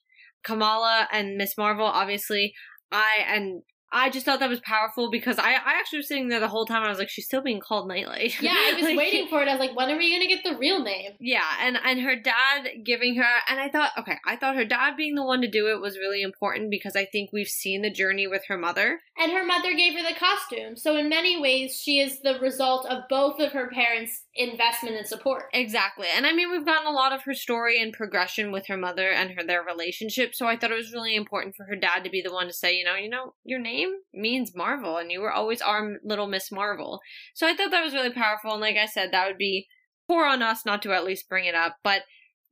Kamala and Ms. Marvel, obviously. I and I just thought that was powerful because I, I actually was sitting there the whole time. I was like, she's still being called Nightlight. Yeah, I was like, waiting for it. I was like, when are we gonna get the real name? Yeah, and and her dad giving her, and I thought, okay, I thought her dad being the one to do it was really important because I think we've seen the journey with her mother. And her mother gave her the costume, so in many ways, she is the result of both of her parents' investment and support. Exactly, and I mean, we've gotten a lot of her story and progression with her mother and her their relationship. So I thought it was really important for her dad to be the one to say, you know, you know, your name means Marvel, and you were always our little Miss Marvel. So I thought that was really powerful, and like I said, that would be poor on us not to at least bring it up. But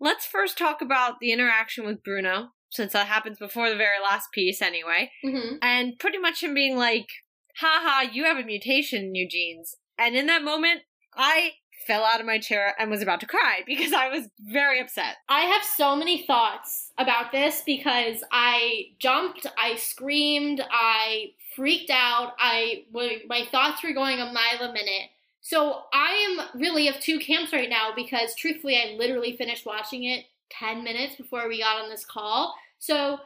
let's first talk about the interaction with Bruno, since that happens before the very last piece anyway. Mm-hmm. And pretty much him being like, haha, you have a mutation in your genes. And in that moment, I fell out of my chair and was about to cry because I was very upset. I have so many thoughts about this because I jumped, I screamed, I freaked out. I my thoughts were going a mile a minute. So I am really of two camps right now because truthfully, I literally finished watching it 10 minutes before we got on this call. So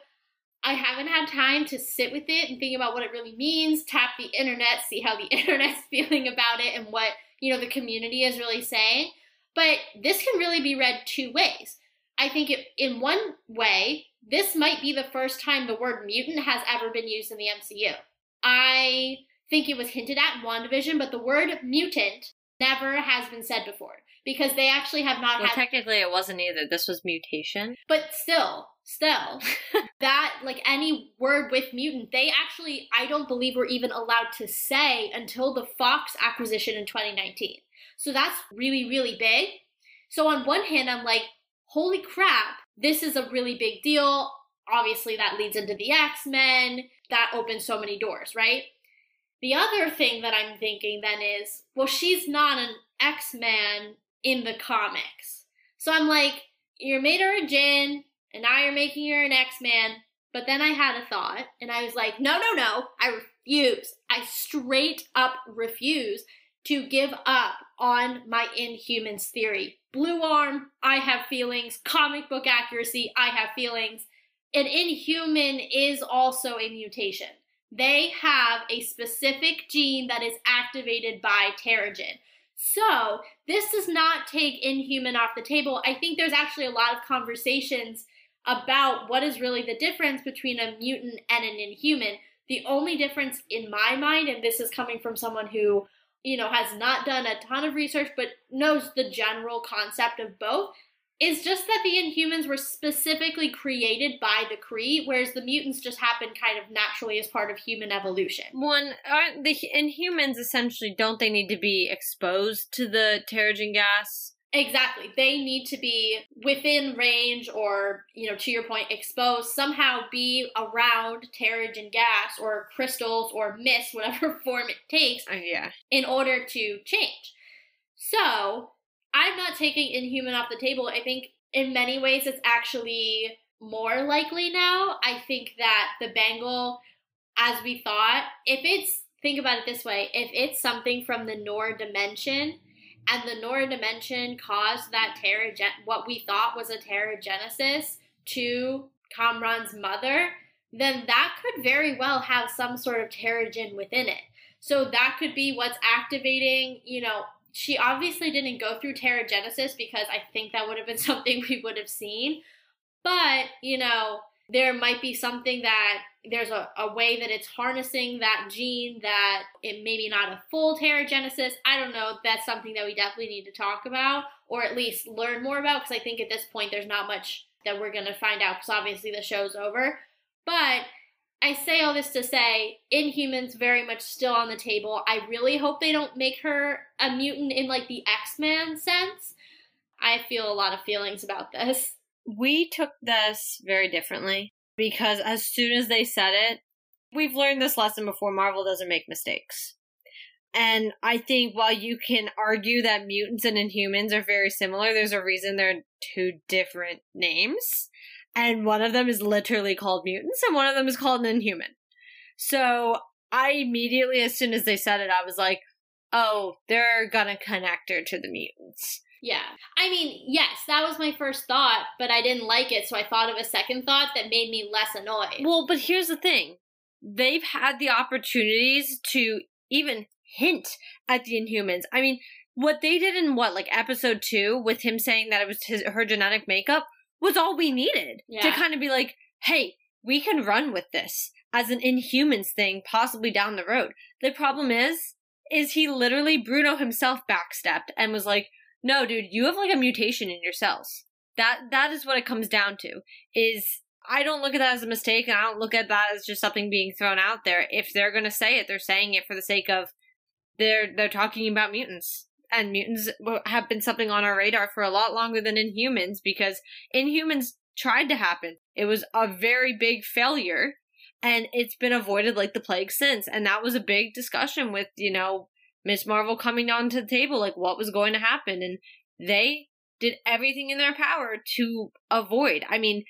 I haven't had time to sit with it and think about what it really means, tap the internet, see how the internet's feeling about it and what, you know, the community is really saying. But this can really be read two ways. I think it, in one way, this might be the first time the word mutant has ever been used in the MCU. I think it was hinted at in WandaVision, but the word mutant never has been said before because they actually have not Well, had. technically, it wasn't either. This was mutation. But still, still, that, like any word with mutant, they actually, I don't believe were even allowed to say until the Fox acquisition in 2019. So that's really, really big. So on one hand, I'm like, holy crap, this is a really big deal. Obviously, that leads into the X Men. That opens so many doors, right? The other thing that I'm thinking then is, well, she's not an X Man in the comics. So I'm like, you made her a Jinn, and now you're making her an X Man, But then I had a thought and I was like, no, no, no, I refuse. I straight up refuse to give up on my Inhumans theory. Blue arm, I have feelings. Comic book accuracy, I have feelings. An Inhuman is also a mutation. They have a specific gene that is activated by Terrigen. So, this does not take Inhuman off the table. I think there's actually a lot of conversations about what is really the difference between a mutant and an Inhuman. The only difference in my mind, and this is coming from someone who, you know, has not done a ton of research but knows the general concept of both, is just that the Inhumans were specifically created by the Kree, whereas the mutants just happened kind of naturally as part of human evolution. One, aren't the Inhumans essentially, don't they need to be exposed to the Terrigen gas? Exactly. They need to be within range or, you know, to your point, exposed, somehow be around Terrigen gas or crystals or mist, whatever form it takes, Uh, yeah. in order to change. So, I'm not taking Inhuman off the table. I think in many ways it's actually more likely now. I think that the bangle, as we thought, if it's, think about it this way, if it's something from the Noor dimension, and the Noor dimension caused that Terrigen, what we thought was a Terrigenesis to Kamran's mother, then that could very well have some sort of Terrigen within it. So that could be what's activating, you know, she obviously didn't go through Terrigenesis because I think that would have been something we would have seen. But, you know, there might be something that there's a, a way that it's harnessing that gene that it maybe not a full Terrigenesis. I don't know. That's something that we definitely need to talk about or at least learn more about because I think at this point there's not much that we're going to find out because obviously the show's over. But I say all this to say Inhumans very much still on the table. I really hope they don't make her a mutant in like the X-Men sense. I feel a lot of feelings about this. We took this very differently because as soon as they said it, we've learned this lesson before Marvel doesn't make mistakes. And I think while you can argue that mutants and inhumans are very similar, there's a reason they're two different names. And one of them is literally called mutants and one of them is called an inhuman. So I immediately, as soon as they said it, I was like, oh, they're gonna connect her to the mutants. Yeah. I mean, yes, that was my first thought, but I didn't like it, so I thought of a second thought that made me less annoyed. Well, but here's the thing they've had the opportunities to even hint at the Inhumans. I mean, what they did in what, like episode two, with him saying that it was his her genetic makeup, was all we needed Yeah. to kind of be like, hey, we can run with this as an Inhumans thing, possibly down the road. The problem is, is he literally Bruno himself backstepped and was like, no, dude, you have like a mutation in your cells. That that is what it comes down to. Is I don't look at that as a mistake, and I don't look at that as just something being thrown out there. If they're going to say it, they're saying it for the sake of they're they're talking about mutants, and mutants have been something on our radar for a lot longer than Inhumans because Inhumans tried to happen. It was a very big failure, and it's been avoided like the plague since. And that was a big discussion with you know Ms. Marvel coming down to the table, like what was going to happen, and they did everything in their power to avoid. I mean,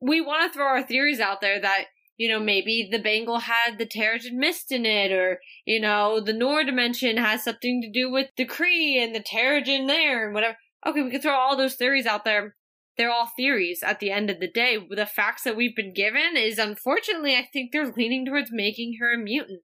we want to throw our theories out there that you know maybe the bangle had the Terrigen mist in it, or you know the Noor dimension has something to do with the Kree and the Terrigen there, and whatever. Okay, we could throw all those theories out there. They're all theories at the end of the day. The facts that we've been given is unfortunately, I think they're leaning towards making her a mutant.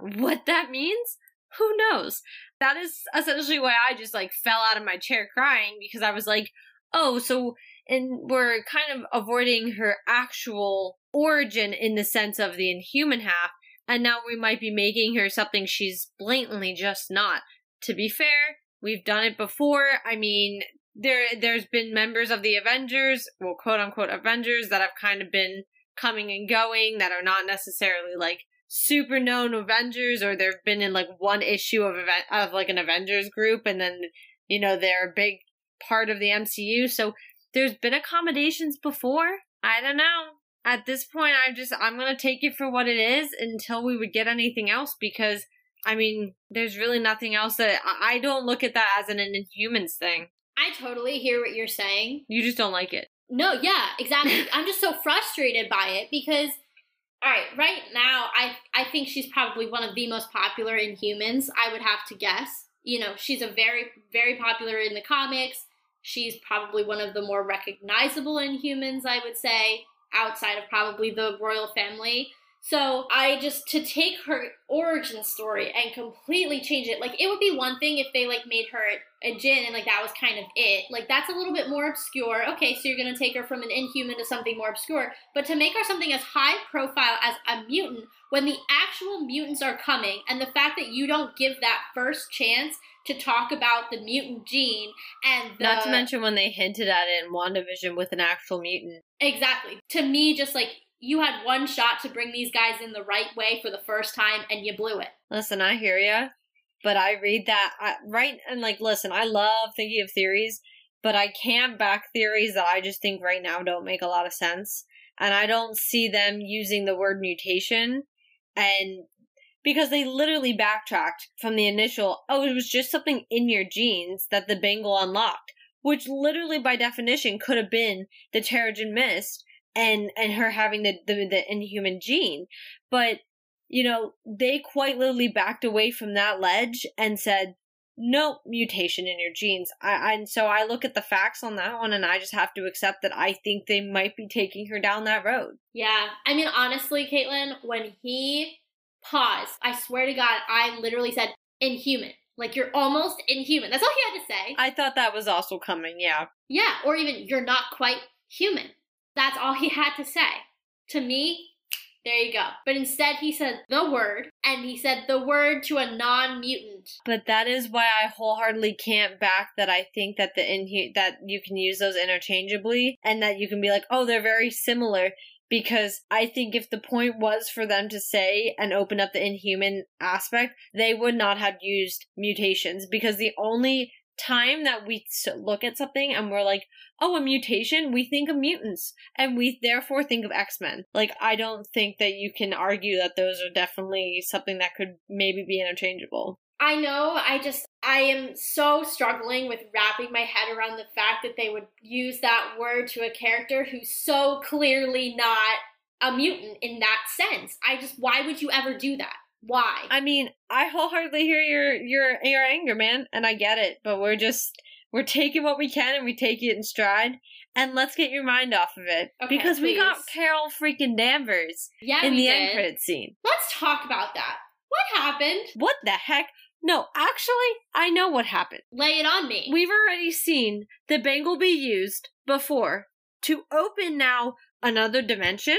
What that means, who knows? That is essentially why I just like fell out of my chair crying because I was like, oh, so and we're kind of avoiding her actual origin in the sense of the inhuman half, and now we might be making her something she's blatantly just not. To be fair, we've done it before. I mean, there there's been members of the Avengers, well, quote unquote Avengers, that have kind of been coming and going that are not necessarily like super known Avengers, or they've been in like one issue of event of like an Avengers group, and then you know they're a big part of the MCU. So there's been accommodations before. I don't know. At this point, I'm just I'm gonna take it for what it is until we would get anything else because I mean, there's really nothing else that I I don't look at that as an Inhumans thing. I totally hear what you're saying. You just don't like it. No, yeah, exactly. I'm just so frustrated by it because all right, right now I I think she's probably one of the most popular Inhumans, I would have to guess. You know, she's a very very popular in the comics. She's probably one of the more recognizable Inhumans, I would say, outside of probably the royal family. So I just to take her origin story and completely change it. Like it would be one thing if they like made her a Jinn and like that was kind of it. Like that's a little bit more obscure. Okay, so you're gonna take her from an inhuman to something more obscure. But to make her something as high profile as a mutant when the actual mutants are coming and the fact that you don't give that first chance to talk about the mutant gene and the, Not to mention when they hinted at it in WandaVision with an actual mutant. Exactly. To me, just like you had one shot to bring these guys in the right way for the first time and you blew it. Listen, I hear you, but I read that I, right and like listen, I love thinking of theories, but I can't back theories that I just think right now don't make a lot of sense. And I don't see them using the word mutation and because they literally backtracked from the initial, oh, it was just something in your genes that the bangle unlocked, which literally by definition could have been the Terrigen Mist and and her having the, the the inhuman gene. But you know they quite literally backed away from that ledge and said no mutation in your genes. I, and so i look at the facts on that one and i just have to accept that i think they might be taking her down that road. Yeah. I mean, honestly, Caitlin, when he paused, I swear to God, I literally said inhuman. Like, you're almost inhuman. That's all he had to say. i thought that was also coming yeah Yeah, or even you're not quite human. That's all he had to say. To me, there you go. But instead, he said the word, and he said the word to a non mutant. but that is why i wholeheartedly can't back that i think that the inhu- that you can use those interchangeably and that you can be like oh they're very similar because I think if the point was for them to say and open up the inhuman aspect, they would not have used mutations because the only time that we look at something and we're like, oh, a mutation, we think of mutants and we therefore think of X Men. Like, I don't think that you can argue that those are definitely something that could maybe be interchangeable. I know, I just, I am so struggling with wrapping my head around the fact that they would use that word to a character who's so clearly not a mutant in that sense. I just, why would you ever do that? Why? I mean, I wholeheartedly hear your your your anger, man, and I get it, but we're just we're taking what we can and we take it in stride. And let's get your mind off of it Okay, because we got. Carol freaking Danvers yeah, in the did. end credit scene. Let's talk about that. What happened? What the heck? No, actually, I know what happened. Lay it on me. We've already seen the bangle be used before to open now another dimension,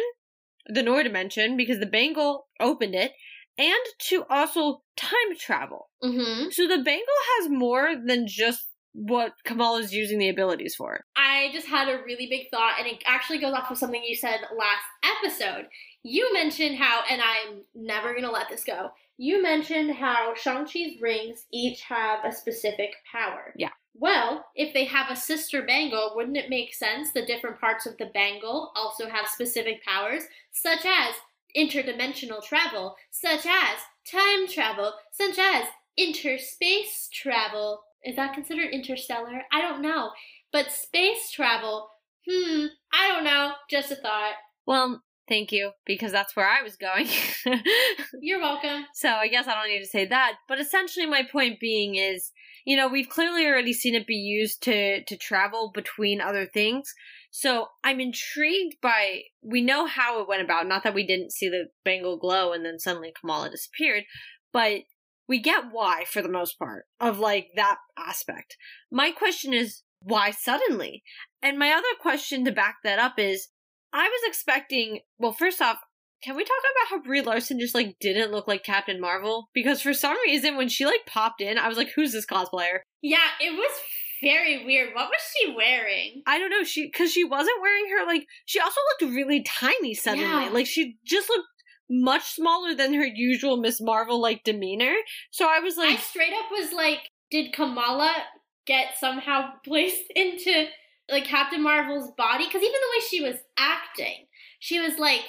the Noor dimension, because the bangle opened it, and to also time travel. mm-hmm. So the bangle has more than just what Kamala's using the abilities for. I just had a really big thought, and it actually goes off of something you said last episode. You mentioned how, and I'm never gonna let this go. You mentioned how Shang-Chi's rings each have a specific power. Yeah. Well, if they have a sister bangle, wouldn't it make sense the different parts of the bangle also have specific powers, such as interdimensional travel, such as time travel, such as interspace travel? Is that considered interstellar? I don't know. But space travel, hmm, I don't know. Just a thought. Well, thank you, because that's where I was going. You're welcome. so I guess I don't need to say that. But essentially, my point being is, you know, we've clearly already seen it be used to to travel between other things. So I'm intrigued by. We know how it went about. Not that we didn't see the bangle glow and then suddenly Kamala disappeared, but we get why for the most part of like that aspect. My question is why suddenly? And my other question to back that up is I was expecting, well, first off, can we talk about how Brie Larson just like didn't look like Captain Marvel? Because for some reason, when she like popped in, I was like, who's this cosplayer? Yeah, it was very weird. What was she wearing? I don't know. She, cause she wasn't wearing her like, she also looked really tiny suddenly. Yeah. Like she just looked much smaller than her usual Miss Marvel like demeanor. So I was like, I straight up was like, did Kamala get somehow placed into like Captain Marvel's body? Because even the way she was acting, she was like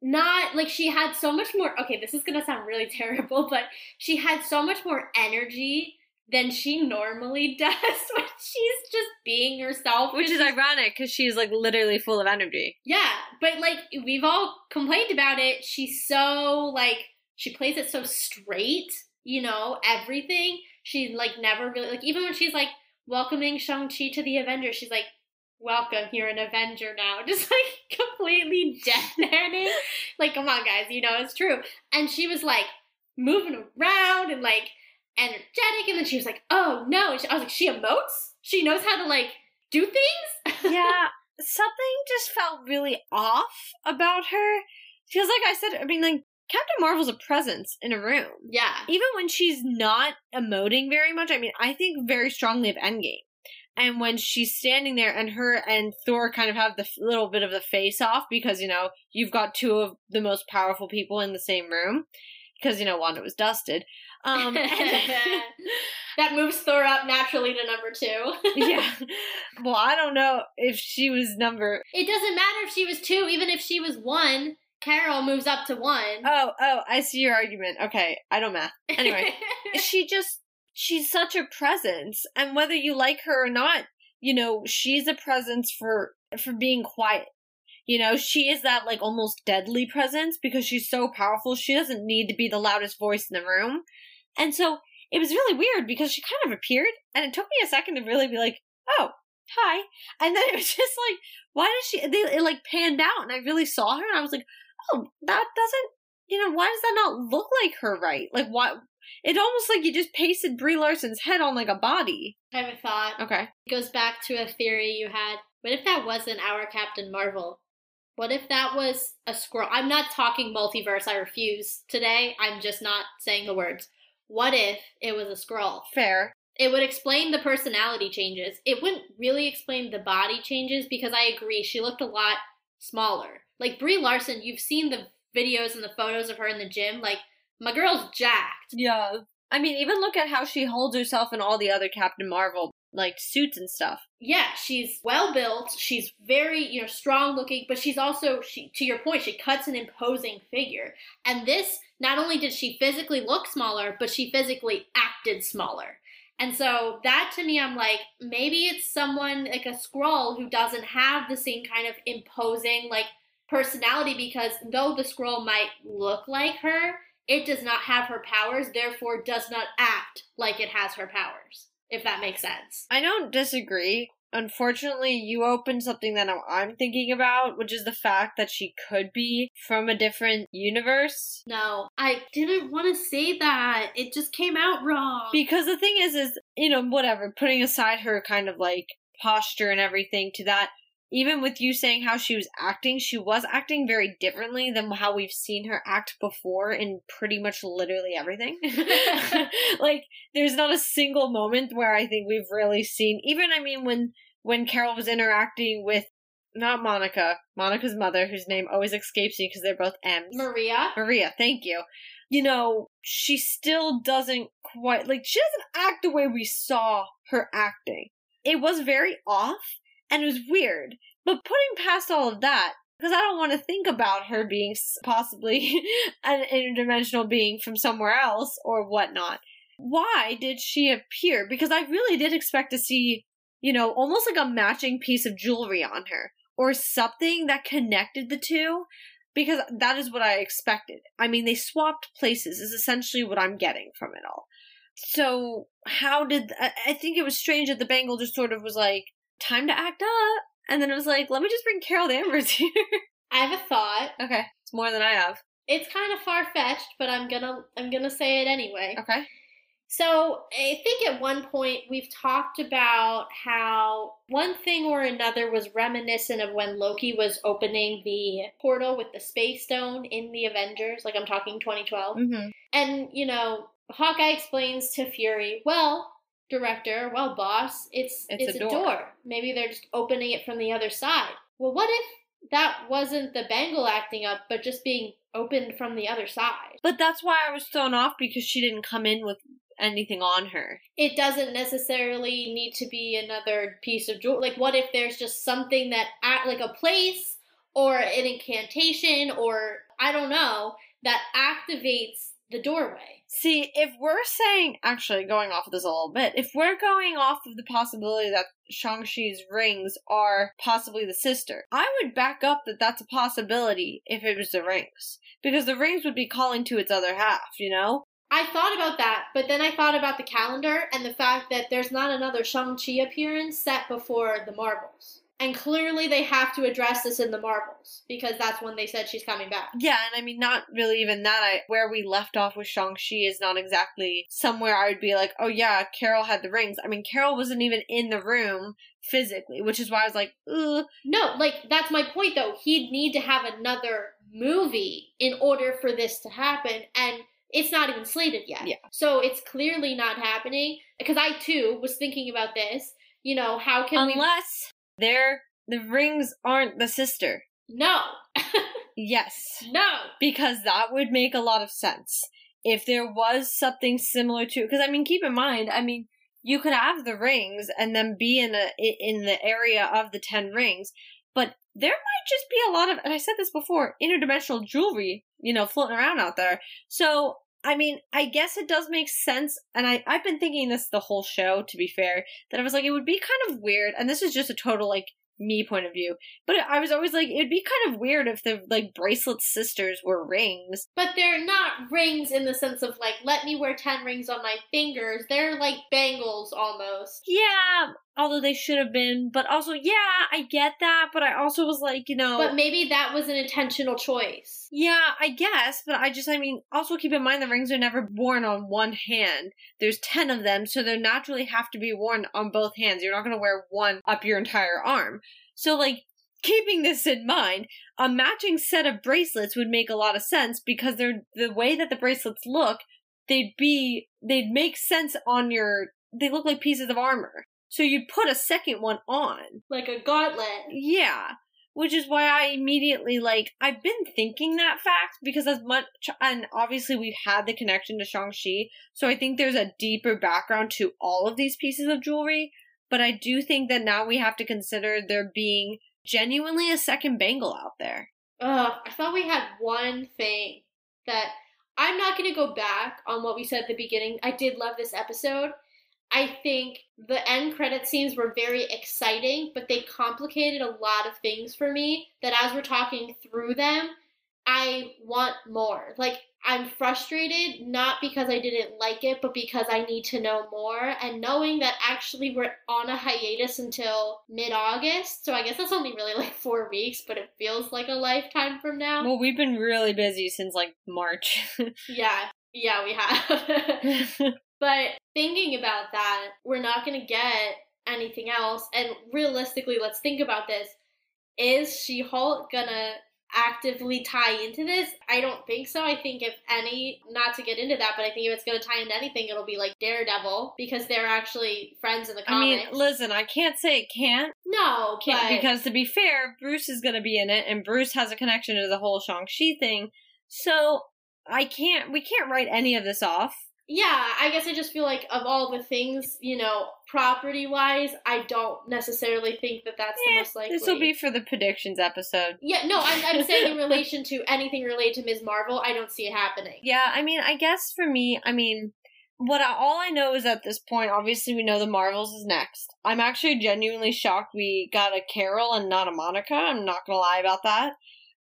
not like she had so much more. Okay, this is gonna sound really terrible, but she had so much more energy than she normally does when she's just being herself. Which is ironic because she's like literally full of energy. Yeah, but like we've all complained about it. She's so like she plays it so straight, you know, everything. She like never really like even when she's like welcoming Shang-Chi to the Avengers, she's like, Welcome, you're an Avenger now. Just like completely deadpanning. like, come on, guys, you know it's true. And she was like moving around and like energetic, and then she was like, Oh no. I was like, She emotes? She knows how to like do things? yeah, something just felt really off about her. Feels like I said, I mean, like, Captain Marvel's a presence in a room. Yeah. Even when she's not emoting very much, I mean, I think very strongly of Endgame. And when she's standing there and her and Thor kind of have the little bit of the face off because, you know, you've got two of the most powerful people in the same room because, you know, Wanda was dusted. Um, that moves Thor up naturally to number two. yeah. Well, I don't know if she was number. It doesn't matter if she was two, even if she was one. Carol moves up to one. Oh, oh, I see your argument. Okay, I don't math. Anyway, she just she's such a presence, and whether you like her or not, you know, she's a presence for for being quiet. You know, she is that like almost deadly presence because she's so powerful. She doesn't need to be the loudest voice in the room. And so it was really weird because she kind of appeared and it took me a second to really be like, "Oh, hi." And then it was just like, "Why does she they it like panned out and I really saw her and I was like, "Oh, that doesn't you know, why does that not look like her right? Like what it almost like you just pasted Brie Larson's head on like a body. I have a thought. Okay. It goes back to a theory you had. What if that wasn't our Captain Marvel? What if that was a Skrull? I'm not talking multiverse, I refuse today. I'm just not saying the words. What if it was a Skrull? Fair. It would explain the personality changes. It wouldn't really explain the body changes because I agree, she looked a lot smaller. Like Brie Larson, you've seen the videos and the photos of her in the gym. Like, my girl's jacked. Yeah. I mean, even look at how she holds herself in all the other Captain Marvel like suits and stuff. Yeah, she's well built. She's very, you know, strong looking, but she's also she to your point, she cuts an imposing figure. And this not only did she physically look smaller, but she physically acted smaller. And so that to me I'm like maybe it's someone like a Skrull who doesn't have the same kind of imposing like personality because though the Skrull might look like her, it does not have her powers, therefore does not act like it has her powers. If that makes sense. I don't disagree. Unfortunately, you opened something that I'm thinking about, which is the fact that she could be from a different universe. No, I didn't want to say that. It just came out wrong. Because the thing is, is, you know, whatever, putting aside her kind of like posture and everything to that, even with you saying how she was acting, she was acting very differently than how we've seen her act before in pretty much literally everything. like, there's not a single moment where I think we've really seen, even, I mean, when, when Carol was interacting with, not Monica, Monica's mother, whose name always escapes me because they're both M's. Maria. Maria, thank you. You know, she still doesn't quite, like, she doesn't act the way we saw her acting. It was very off and it was weird. But putting past all of that, because I don't want to think about her being possibly an interdimensional being from somewhere else or whatnot. Why did she appear? Because I really did expect to see, you know, almost like a matching piece of jewelry on her or something that connected the two. Because that is what I expected. I mean, they swapped places, is essentially what I'm getting from it all. So, how did. I, think it was strange that the bangle just sort of was like, time to act up. And then it was like, let me just bring Carol Danvers here. I have a thought. Okay, it's more than I have. It's kind of far fetched, but I'm gonna I'm gonna say it anyway. Okay. So I think at one point we've talked about how one thing or another was reminiscent of when Loki was opening the portal with the space stone in the Avengers. Like I'm talking 2012. Mm-hmm. And you know, Hawkeye explains to Fury, well, director, well, boss, it's It's it's, a a, door." door. Maybe they're just opening it from the other side. Well, what if that wasn't the bangle acting up, but just being opened from the other side? But that's why I was thrown off because she didn't come in with anything on her. It doesn't necessarily need to be another piece of jewelry. Like, what if there's just something that, act like a place or an incantation or I don't know that activates the doorway. See, if we're saying, actually, going off of this a little bit, if we're going off of the possibility that Shang-Chi's rings are possibly the sister, I would back up that that's a possibility if it was the rings. Because the rings would be calling to its other half, you know? I thought about that, but then I thought about the calendar and the fact that there's not another Shang-Chi appearance set before the Marvels. And clearly they have to address this in the Marvels because that's when they said she's coming back. Yeah, and I mean, not really even that. I, where we left off with Shang-Chi is not exactly somewhere I would be like, oh yeah, Carol had the rings. I mean, Carol wasn't even in the room physically, which is why I was like, ugh. No, like, that's my point though. He'd need to have another movie in order for this to happen. And it's not even slated yet. Yeah. So it's clearly not happening. Because I too was thinking about this. You know, how can we. Unless they're, the rings aren't the sister. No. Yes. no. because that would make a lot of sense if there was something similar to because i mean keep in mind i mean you could have the rings and then be in a in the area of the 10 rings but there might just be a lot of and i said this before interdimensional jewelry you know floating around out there so i mean i guess it does make sense and i i've been thinking this the whole show to be fair that i was like it would be kind of weird and this is just a total like me point of view. But I was always like, it'd be kind of weird if the like bracelet sisters were rings. But they're not rings in the sense of like, let me wear 10 rings on my fingers. They're like bangles almost. Yeah, although they should have been. But also, yeah, I get that. But I also was like, you know. But maybe that was an intentional choice. Yeah, I guess. But I just, I mean, also keep in mind the rings are never worn on one hand. There's 10 of them, so they naturally have to be worn on both hands. You're not going to wear one up your entire arm. So, like, keeping this in mind, a matching set of bracelets would make a lot of sense because they're the way that the bracelets look, they'd be they'd make sense on your they look like pieces of armor. So you'd put a second one on. Like a gauntlet. Yeah. Which is why I immediately like I've been thinking that fact because as much and obviously we've had the connection to Shang-Chi, so I think there's a deeper background to all of these pieces of jewelry. But I do think that now we have to consider there being genuinely a second bangle out there. Ugh, I thought we had one thing that I'm not going to go back on what we said at the beginning. I did love this episode. I think the end credit scenes were very exciting, but they complicated a lot of things for me that as we're talking through them, I want more. Like, I'm frustrated not because I didn't like it, but because I need to know more. And knowing that actually we're on a hiatus until mid August, so I guess that's only really like four weeks, but it feels like a lifetime from now. Well, we've been really busy since like March. yeah, yeah, we have. but thinking about that, we're not going to get anything else. And realistically, let's think about this. Is She Hulk gonna actively tie into this? I don't think so. I think if any, not to get into that, but I think if it's going to tie into anything, it'll be like Daredevil because they're actually friends in the I mean, listen, I can't say it can't. no, Can't, because to be fair, Bruce is going to be in it, and Bruce has a connection to the whole Shang-Chi thing. So I can't, we can't write any of this off. Yeah, I guess I just feel like of all the things, you know, property wise, I don't necessarily think that that's the Eh, most likely. This will be for the predictions episode. Yeah, no, I'm, I'm saying in relation to anything related to Ms. Marvel, I don't see it happening. Yeah, I mean, I guess for me, I mean, what I, all I know is at this point, obviously, we know the Marvels is next. I'm actually genuinely shocked we got a Carol and not a Monica. I'm not gonna lie about that.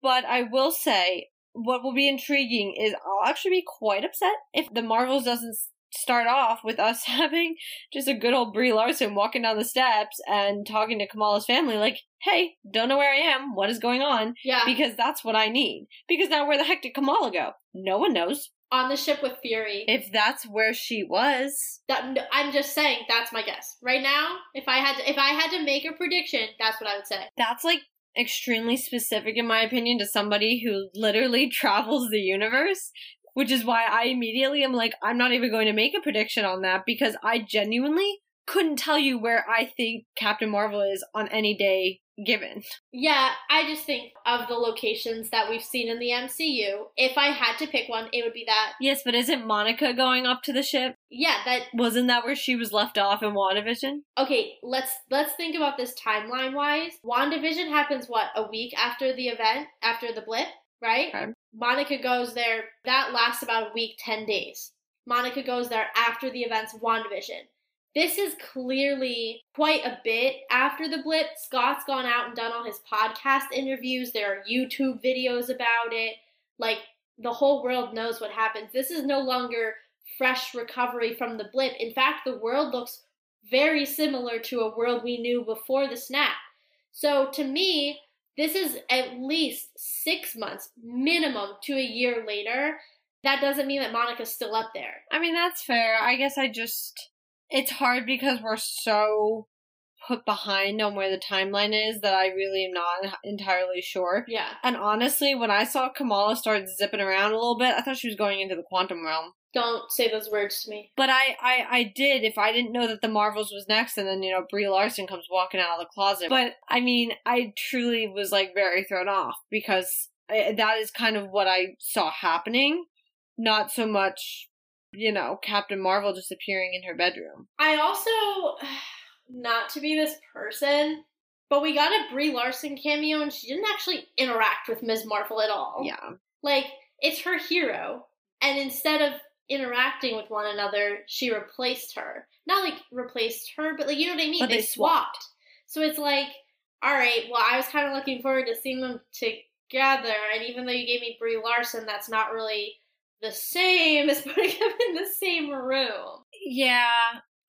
But I will say, what will be intriguing is I'll actually be quite upset if the Marvels doesn't start off with us having just a good old Brie Larson walking down the steps and talking to Kamala's family like, hey, don't know where I am, what is going on? Yeah, Because that's what I need. Because now where the heck did Kamala go? No one knows. on the ship with Fury. If that's where she was. that, I'm just saying that's my guess right now. If I had to, if I had to make a prediction, that's what I would say. That's like extremely specific in my opinion to somebody who literally travels the universe, which is why I immediately am like I'm not even going to make a prediction on that because I genuinely couldn't tell you where I think Captain Marvel is on any day given. Yeah, I just think of the locations that we've seen in the MCU. If I had to pick one, it would be that. Yes, but isn't Monica going up to the ship? Yeah, that Wasn't that where she was left off in WandaVision? okay, let's let's think about this timeline wise. WandaVision happens what, a week after the event, after the blip, right? Okay. Monica goes there. That lasts about a week, 10 days. Monica goes there after the events of WandaVision. This is clearly quite a bit after the blip. Scott's gone out and done all his podcast interviews. There are YouTube videos about it. Like, the whole world knows what happens. This is no longer fresh recovery from the blip. In fact, the world looks very similar to a world we knew before the snap. So, to me, this is at least six months minimum to a year later. That doesn't mean that Monica's still up there. I mean, that's fair. I guess I just. It's hard because we're so put behind on where the timeline is that I really am not entirely sure. Yeah. And honestly, when I saw Kamala start zipping around a little bit, I thought she was going into the quantum realm. Don't say those words to me. But I, I, I did if I didn't know that the Marvels was next, and then you know Brie Larson comes walking out of the closet. But I mean, I truly was like very thrown off because I, that is kind of what I saw happening, not so much, you know, Captain Marvel just appearing in her bedroom. I also, not to be this person, but we got a Brie Larson cameo, and she didn't actually interact with Ms. Marvel at all. Yeah. Like it's her hero, and instead of interacting with one another, she replaced her. Not like replaced her, but like you know what I mean. But they, they swapped. So it's like, all right. Well, I was kind of looking forward to seeing them together, and even though you gave me Brie Larson, that's not really the same as putting them in the same room. Yeah.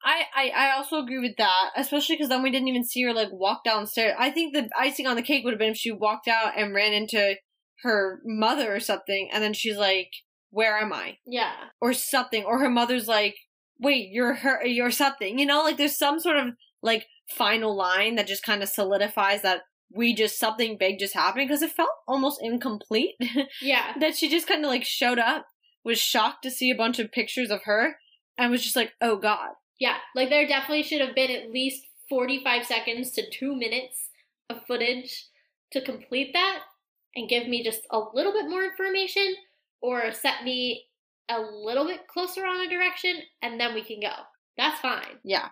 I, I, I also agree with that, especially because then we didn't even see her like walk downstairs. I think the icing on the cake would have been if she walked out and ran into her mother or something, and then she's like, "Where am I?" Yeah. or something, or her mother's like, "Wait, you're her, you're something," you know, like there's some sort of like final line that just kind of solidifies that we just something big just happened because it felt almost incomplete Yeah. that she just kind of like showed up, was shocked to see a bunch of pictures of her, and was just like, "Oh God." Yeah, like there definitely should have been at least 45 seconds to two minutes of footage to complete that and give me just a little bit more information or set me a little bit closer on a direction and then we can go. That's fine. Yeah.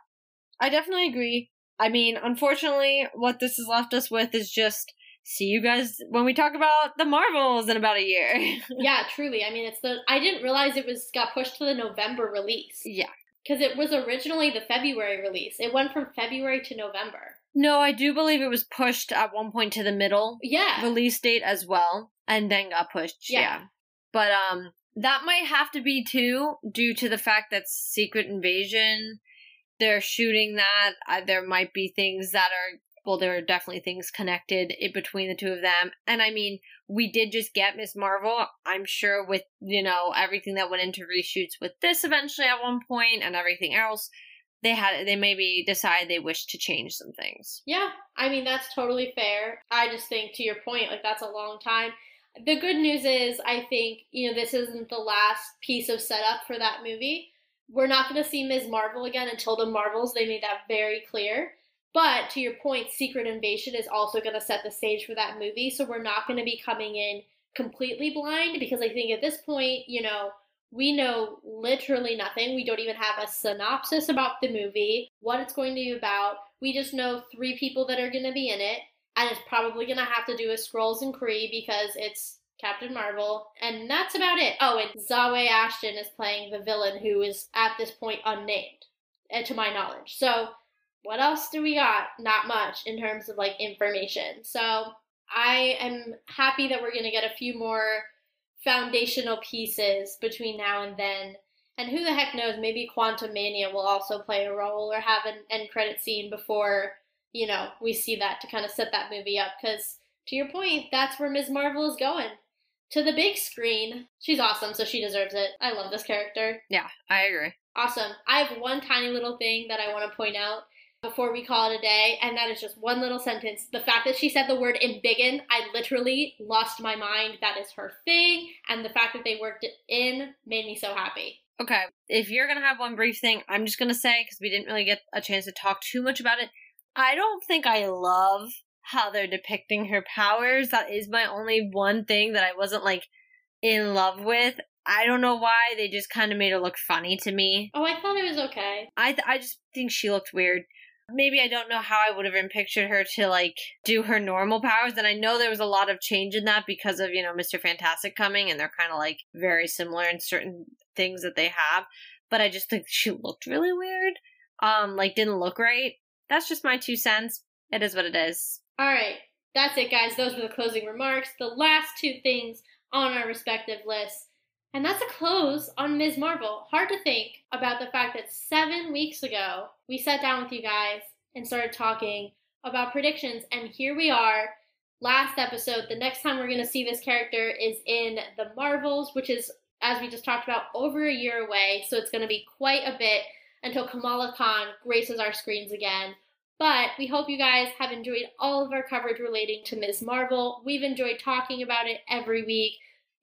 I definitely agree. I mean, unfortunately, what this has left us with is just see you guys when we talk about the Marvels in about a year. yeah, truly. I mean, it's the I didn't realize it was got pushed to the November release yeah. because it was originally the February release. It went from February to November. No, I do believe it was pushed at one point to the middle Yeah. release date as well, and then got pushed. Yeah. Yeah. But um that might have to be too due to the fact that Secret Invasion they're shooting that uh, there might be things that are well there are definitely things connected in between the two of them and i mean we did just get miss marvel i'm sure with you know everything that went into reshoots with this eventually at one point and everything else they had they maybe decide they wish to change some things Yeah, I mean that's totally fair. I just think to your point, like that's a long time. The good news is I think, you know, this isn't the last piece of setup for that movie. We're not going to see Ms. Marvel again until the Marvels. They made that very clear. But to your point, Secret Invasion is also going to set the stage for that movie, so we're not going to be coming in completely blind because I think at this point, you know, we know literally nothing. We don't even have a synopsis about the movie, what it's going to be about. We just know three people that are going to be in it, and it's probably going to have to do with Skrulls and Kree because it's Captain Marvel, and that's about it. Oh, and Zawe Ashton is playing the villain who is at this point unnamed, uh, to my knowledge. So, what else do we got? Not much in terms of like information. So, I am happy that we're going to get a few more foundational pieces between now and then. And who the heck knows, maybe Quantumania will also play a role or have an end credit scene before, you know, we see that to kind of set that movie up. Because, to your point, that's where Ms. Marvel is going. To the big screen. She's awesome, so she deserves it. I love this character. yeah i agree Awesome. I have one tiny little thing that I want to point out before we call it a day, and that is just one little sentence. The fact that she said the word embiggen, I literally lost my mind. That is her thing, and the fact that they worked it in made me so happy. Okay, if you're gonna have one brief thing, I'm just gonna say because we didn't really get a chance to talk too much about it. I don't think I love how they're depicting her powers. That is my only one thing that I wasn't like in love with. I don't know why they just kind of made her look funny to me. Oh, I thought it was okay. I th- I just think she looked weird. Maybe I don't know how I would have pictured her to like do her normal powers. And I know there was a lot of change in that because of, you know, Mr. Fantastic coming and they're kind of like very similar in certain things that they have. But I just think she looked really weird. Um, like didn't look right. That's just my two cents. It is what it is. All right. That's it, guys. Those were the closing remarks. The last two things on our respective lists. And that's a close on Ms. Marvel. Hard to think about the fact that seven weeks ago, we sat down with you guys and started talking about predictions. And here we are, last episode. The next time we're going to see this character is in The Marvels, which is, as we just talked about, over a year away. So it's going to be quite a bit until Kamala Khan graces our screens again. But we hope you guys have enjoyed all of our coverage relating to Ms. Marvel. We've enjoyed talking about it every week.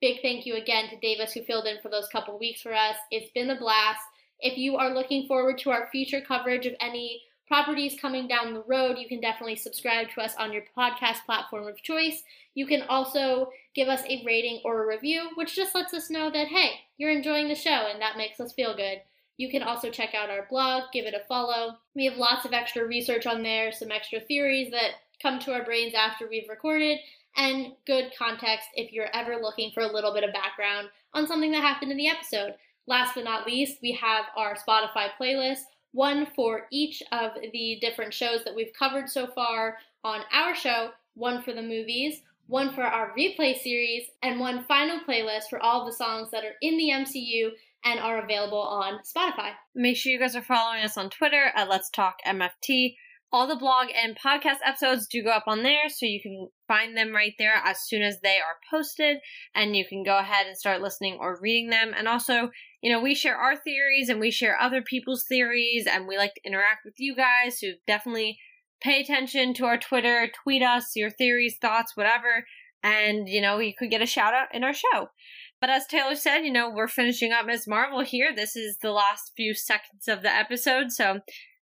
Big thank you again to Davis who filled in for those couple weeks for us. It's been a blast. If you are looking forward to our future coverage of any properties coming down the road, you can definitely subscribe to us on your podcast platform of choice. You can also give us a rating or a review, which just lets us know that, hey, you're enjoying the show and that makes us feel good. You can also check out our blog, give it a follow. We have lots of extra research on there, some extra theories that come to our brains after we've recorded, and good context if you're ever looking for a little bit of background on something that happened in the episode. Last but not least, we have our Spotify playlist, one for each of the different shows that we've covered so far on our show, one for the movies, one for our replay series, and one final playlist for all the songs that are in the MCU and are available on Spotify. Make sure you guys are following us on Twitter at Let's Talk MFT. All the blog and podcast episodes do go up on there, so you can find them right there as soon as they are posted, and you can go ahead and start listening or reading them. And also, you know, we share our theories and we share other people's theories, and we like to interact with you guys, so definitely pay attention to our Twitter, tweet us your theories, thoughts, whatever, and, you know, you could get a shout out in our show. But as Taylor said, you know, we're finishing up Ms. Marvel here. This is the last few seconds of the episode, so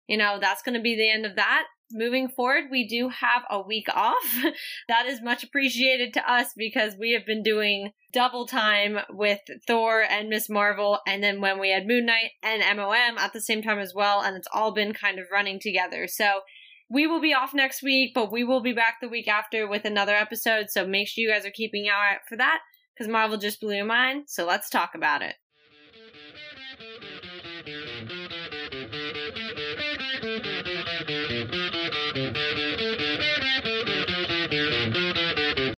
you know, that's going to be the end of that. Moving forward, we do have a week off. that is much appreciated to us because we have been doing double time with Thor and Miss Marvel, and then when we had Moon Knight and MOM at the same time as well, and it's all been kind of running together. So we will be off next week, but we will be back the week after with another episode. So make sure you guys are keeping an eye out for that because Marvel just blew your mind. So let's talk about it.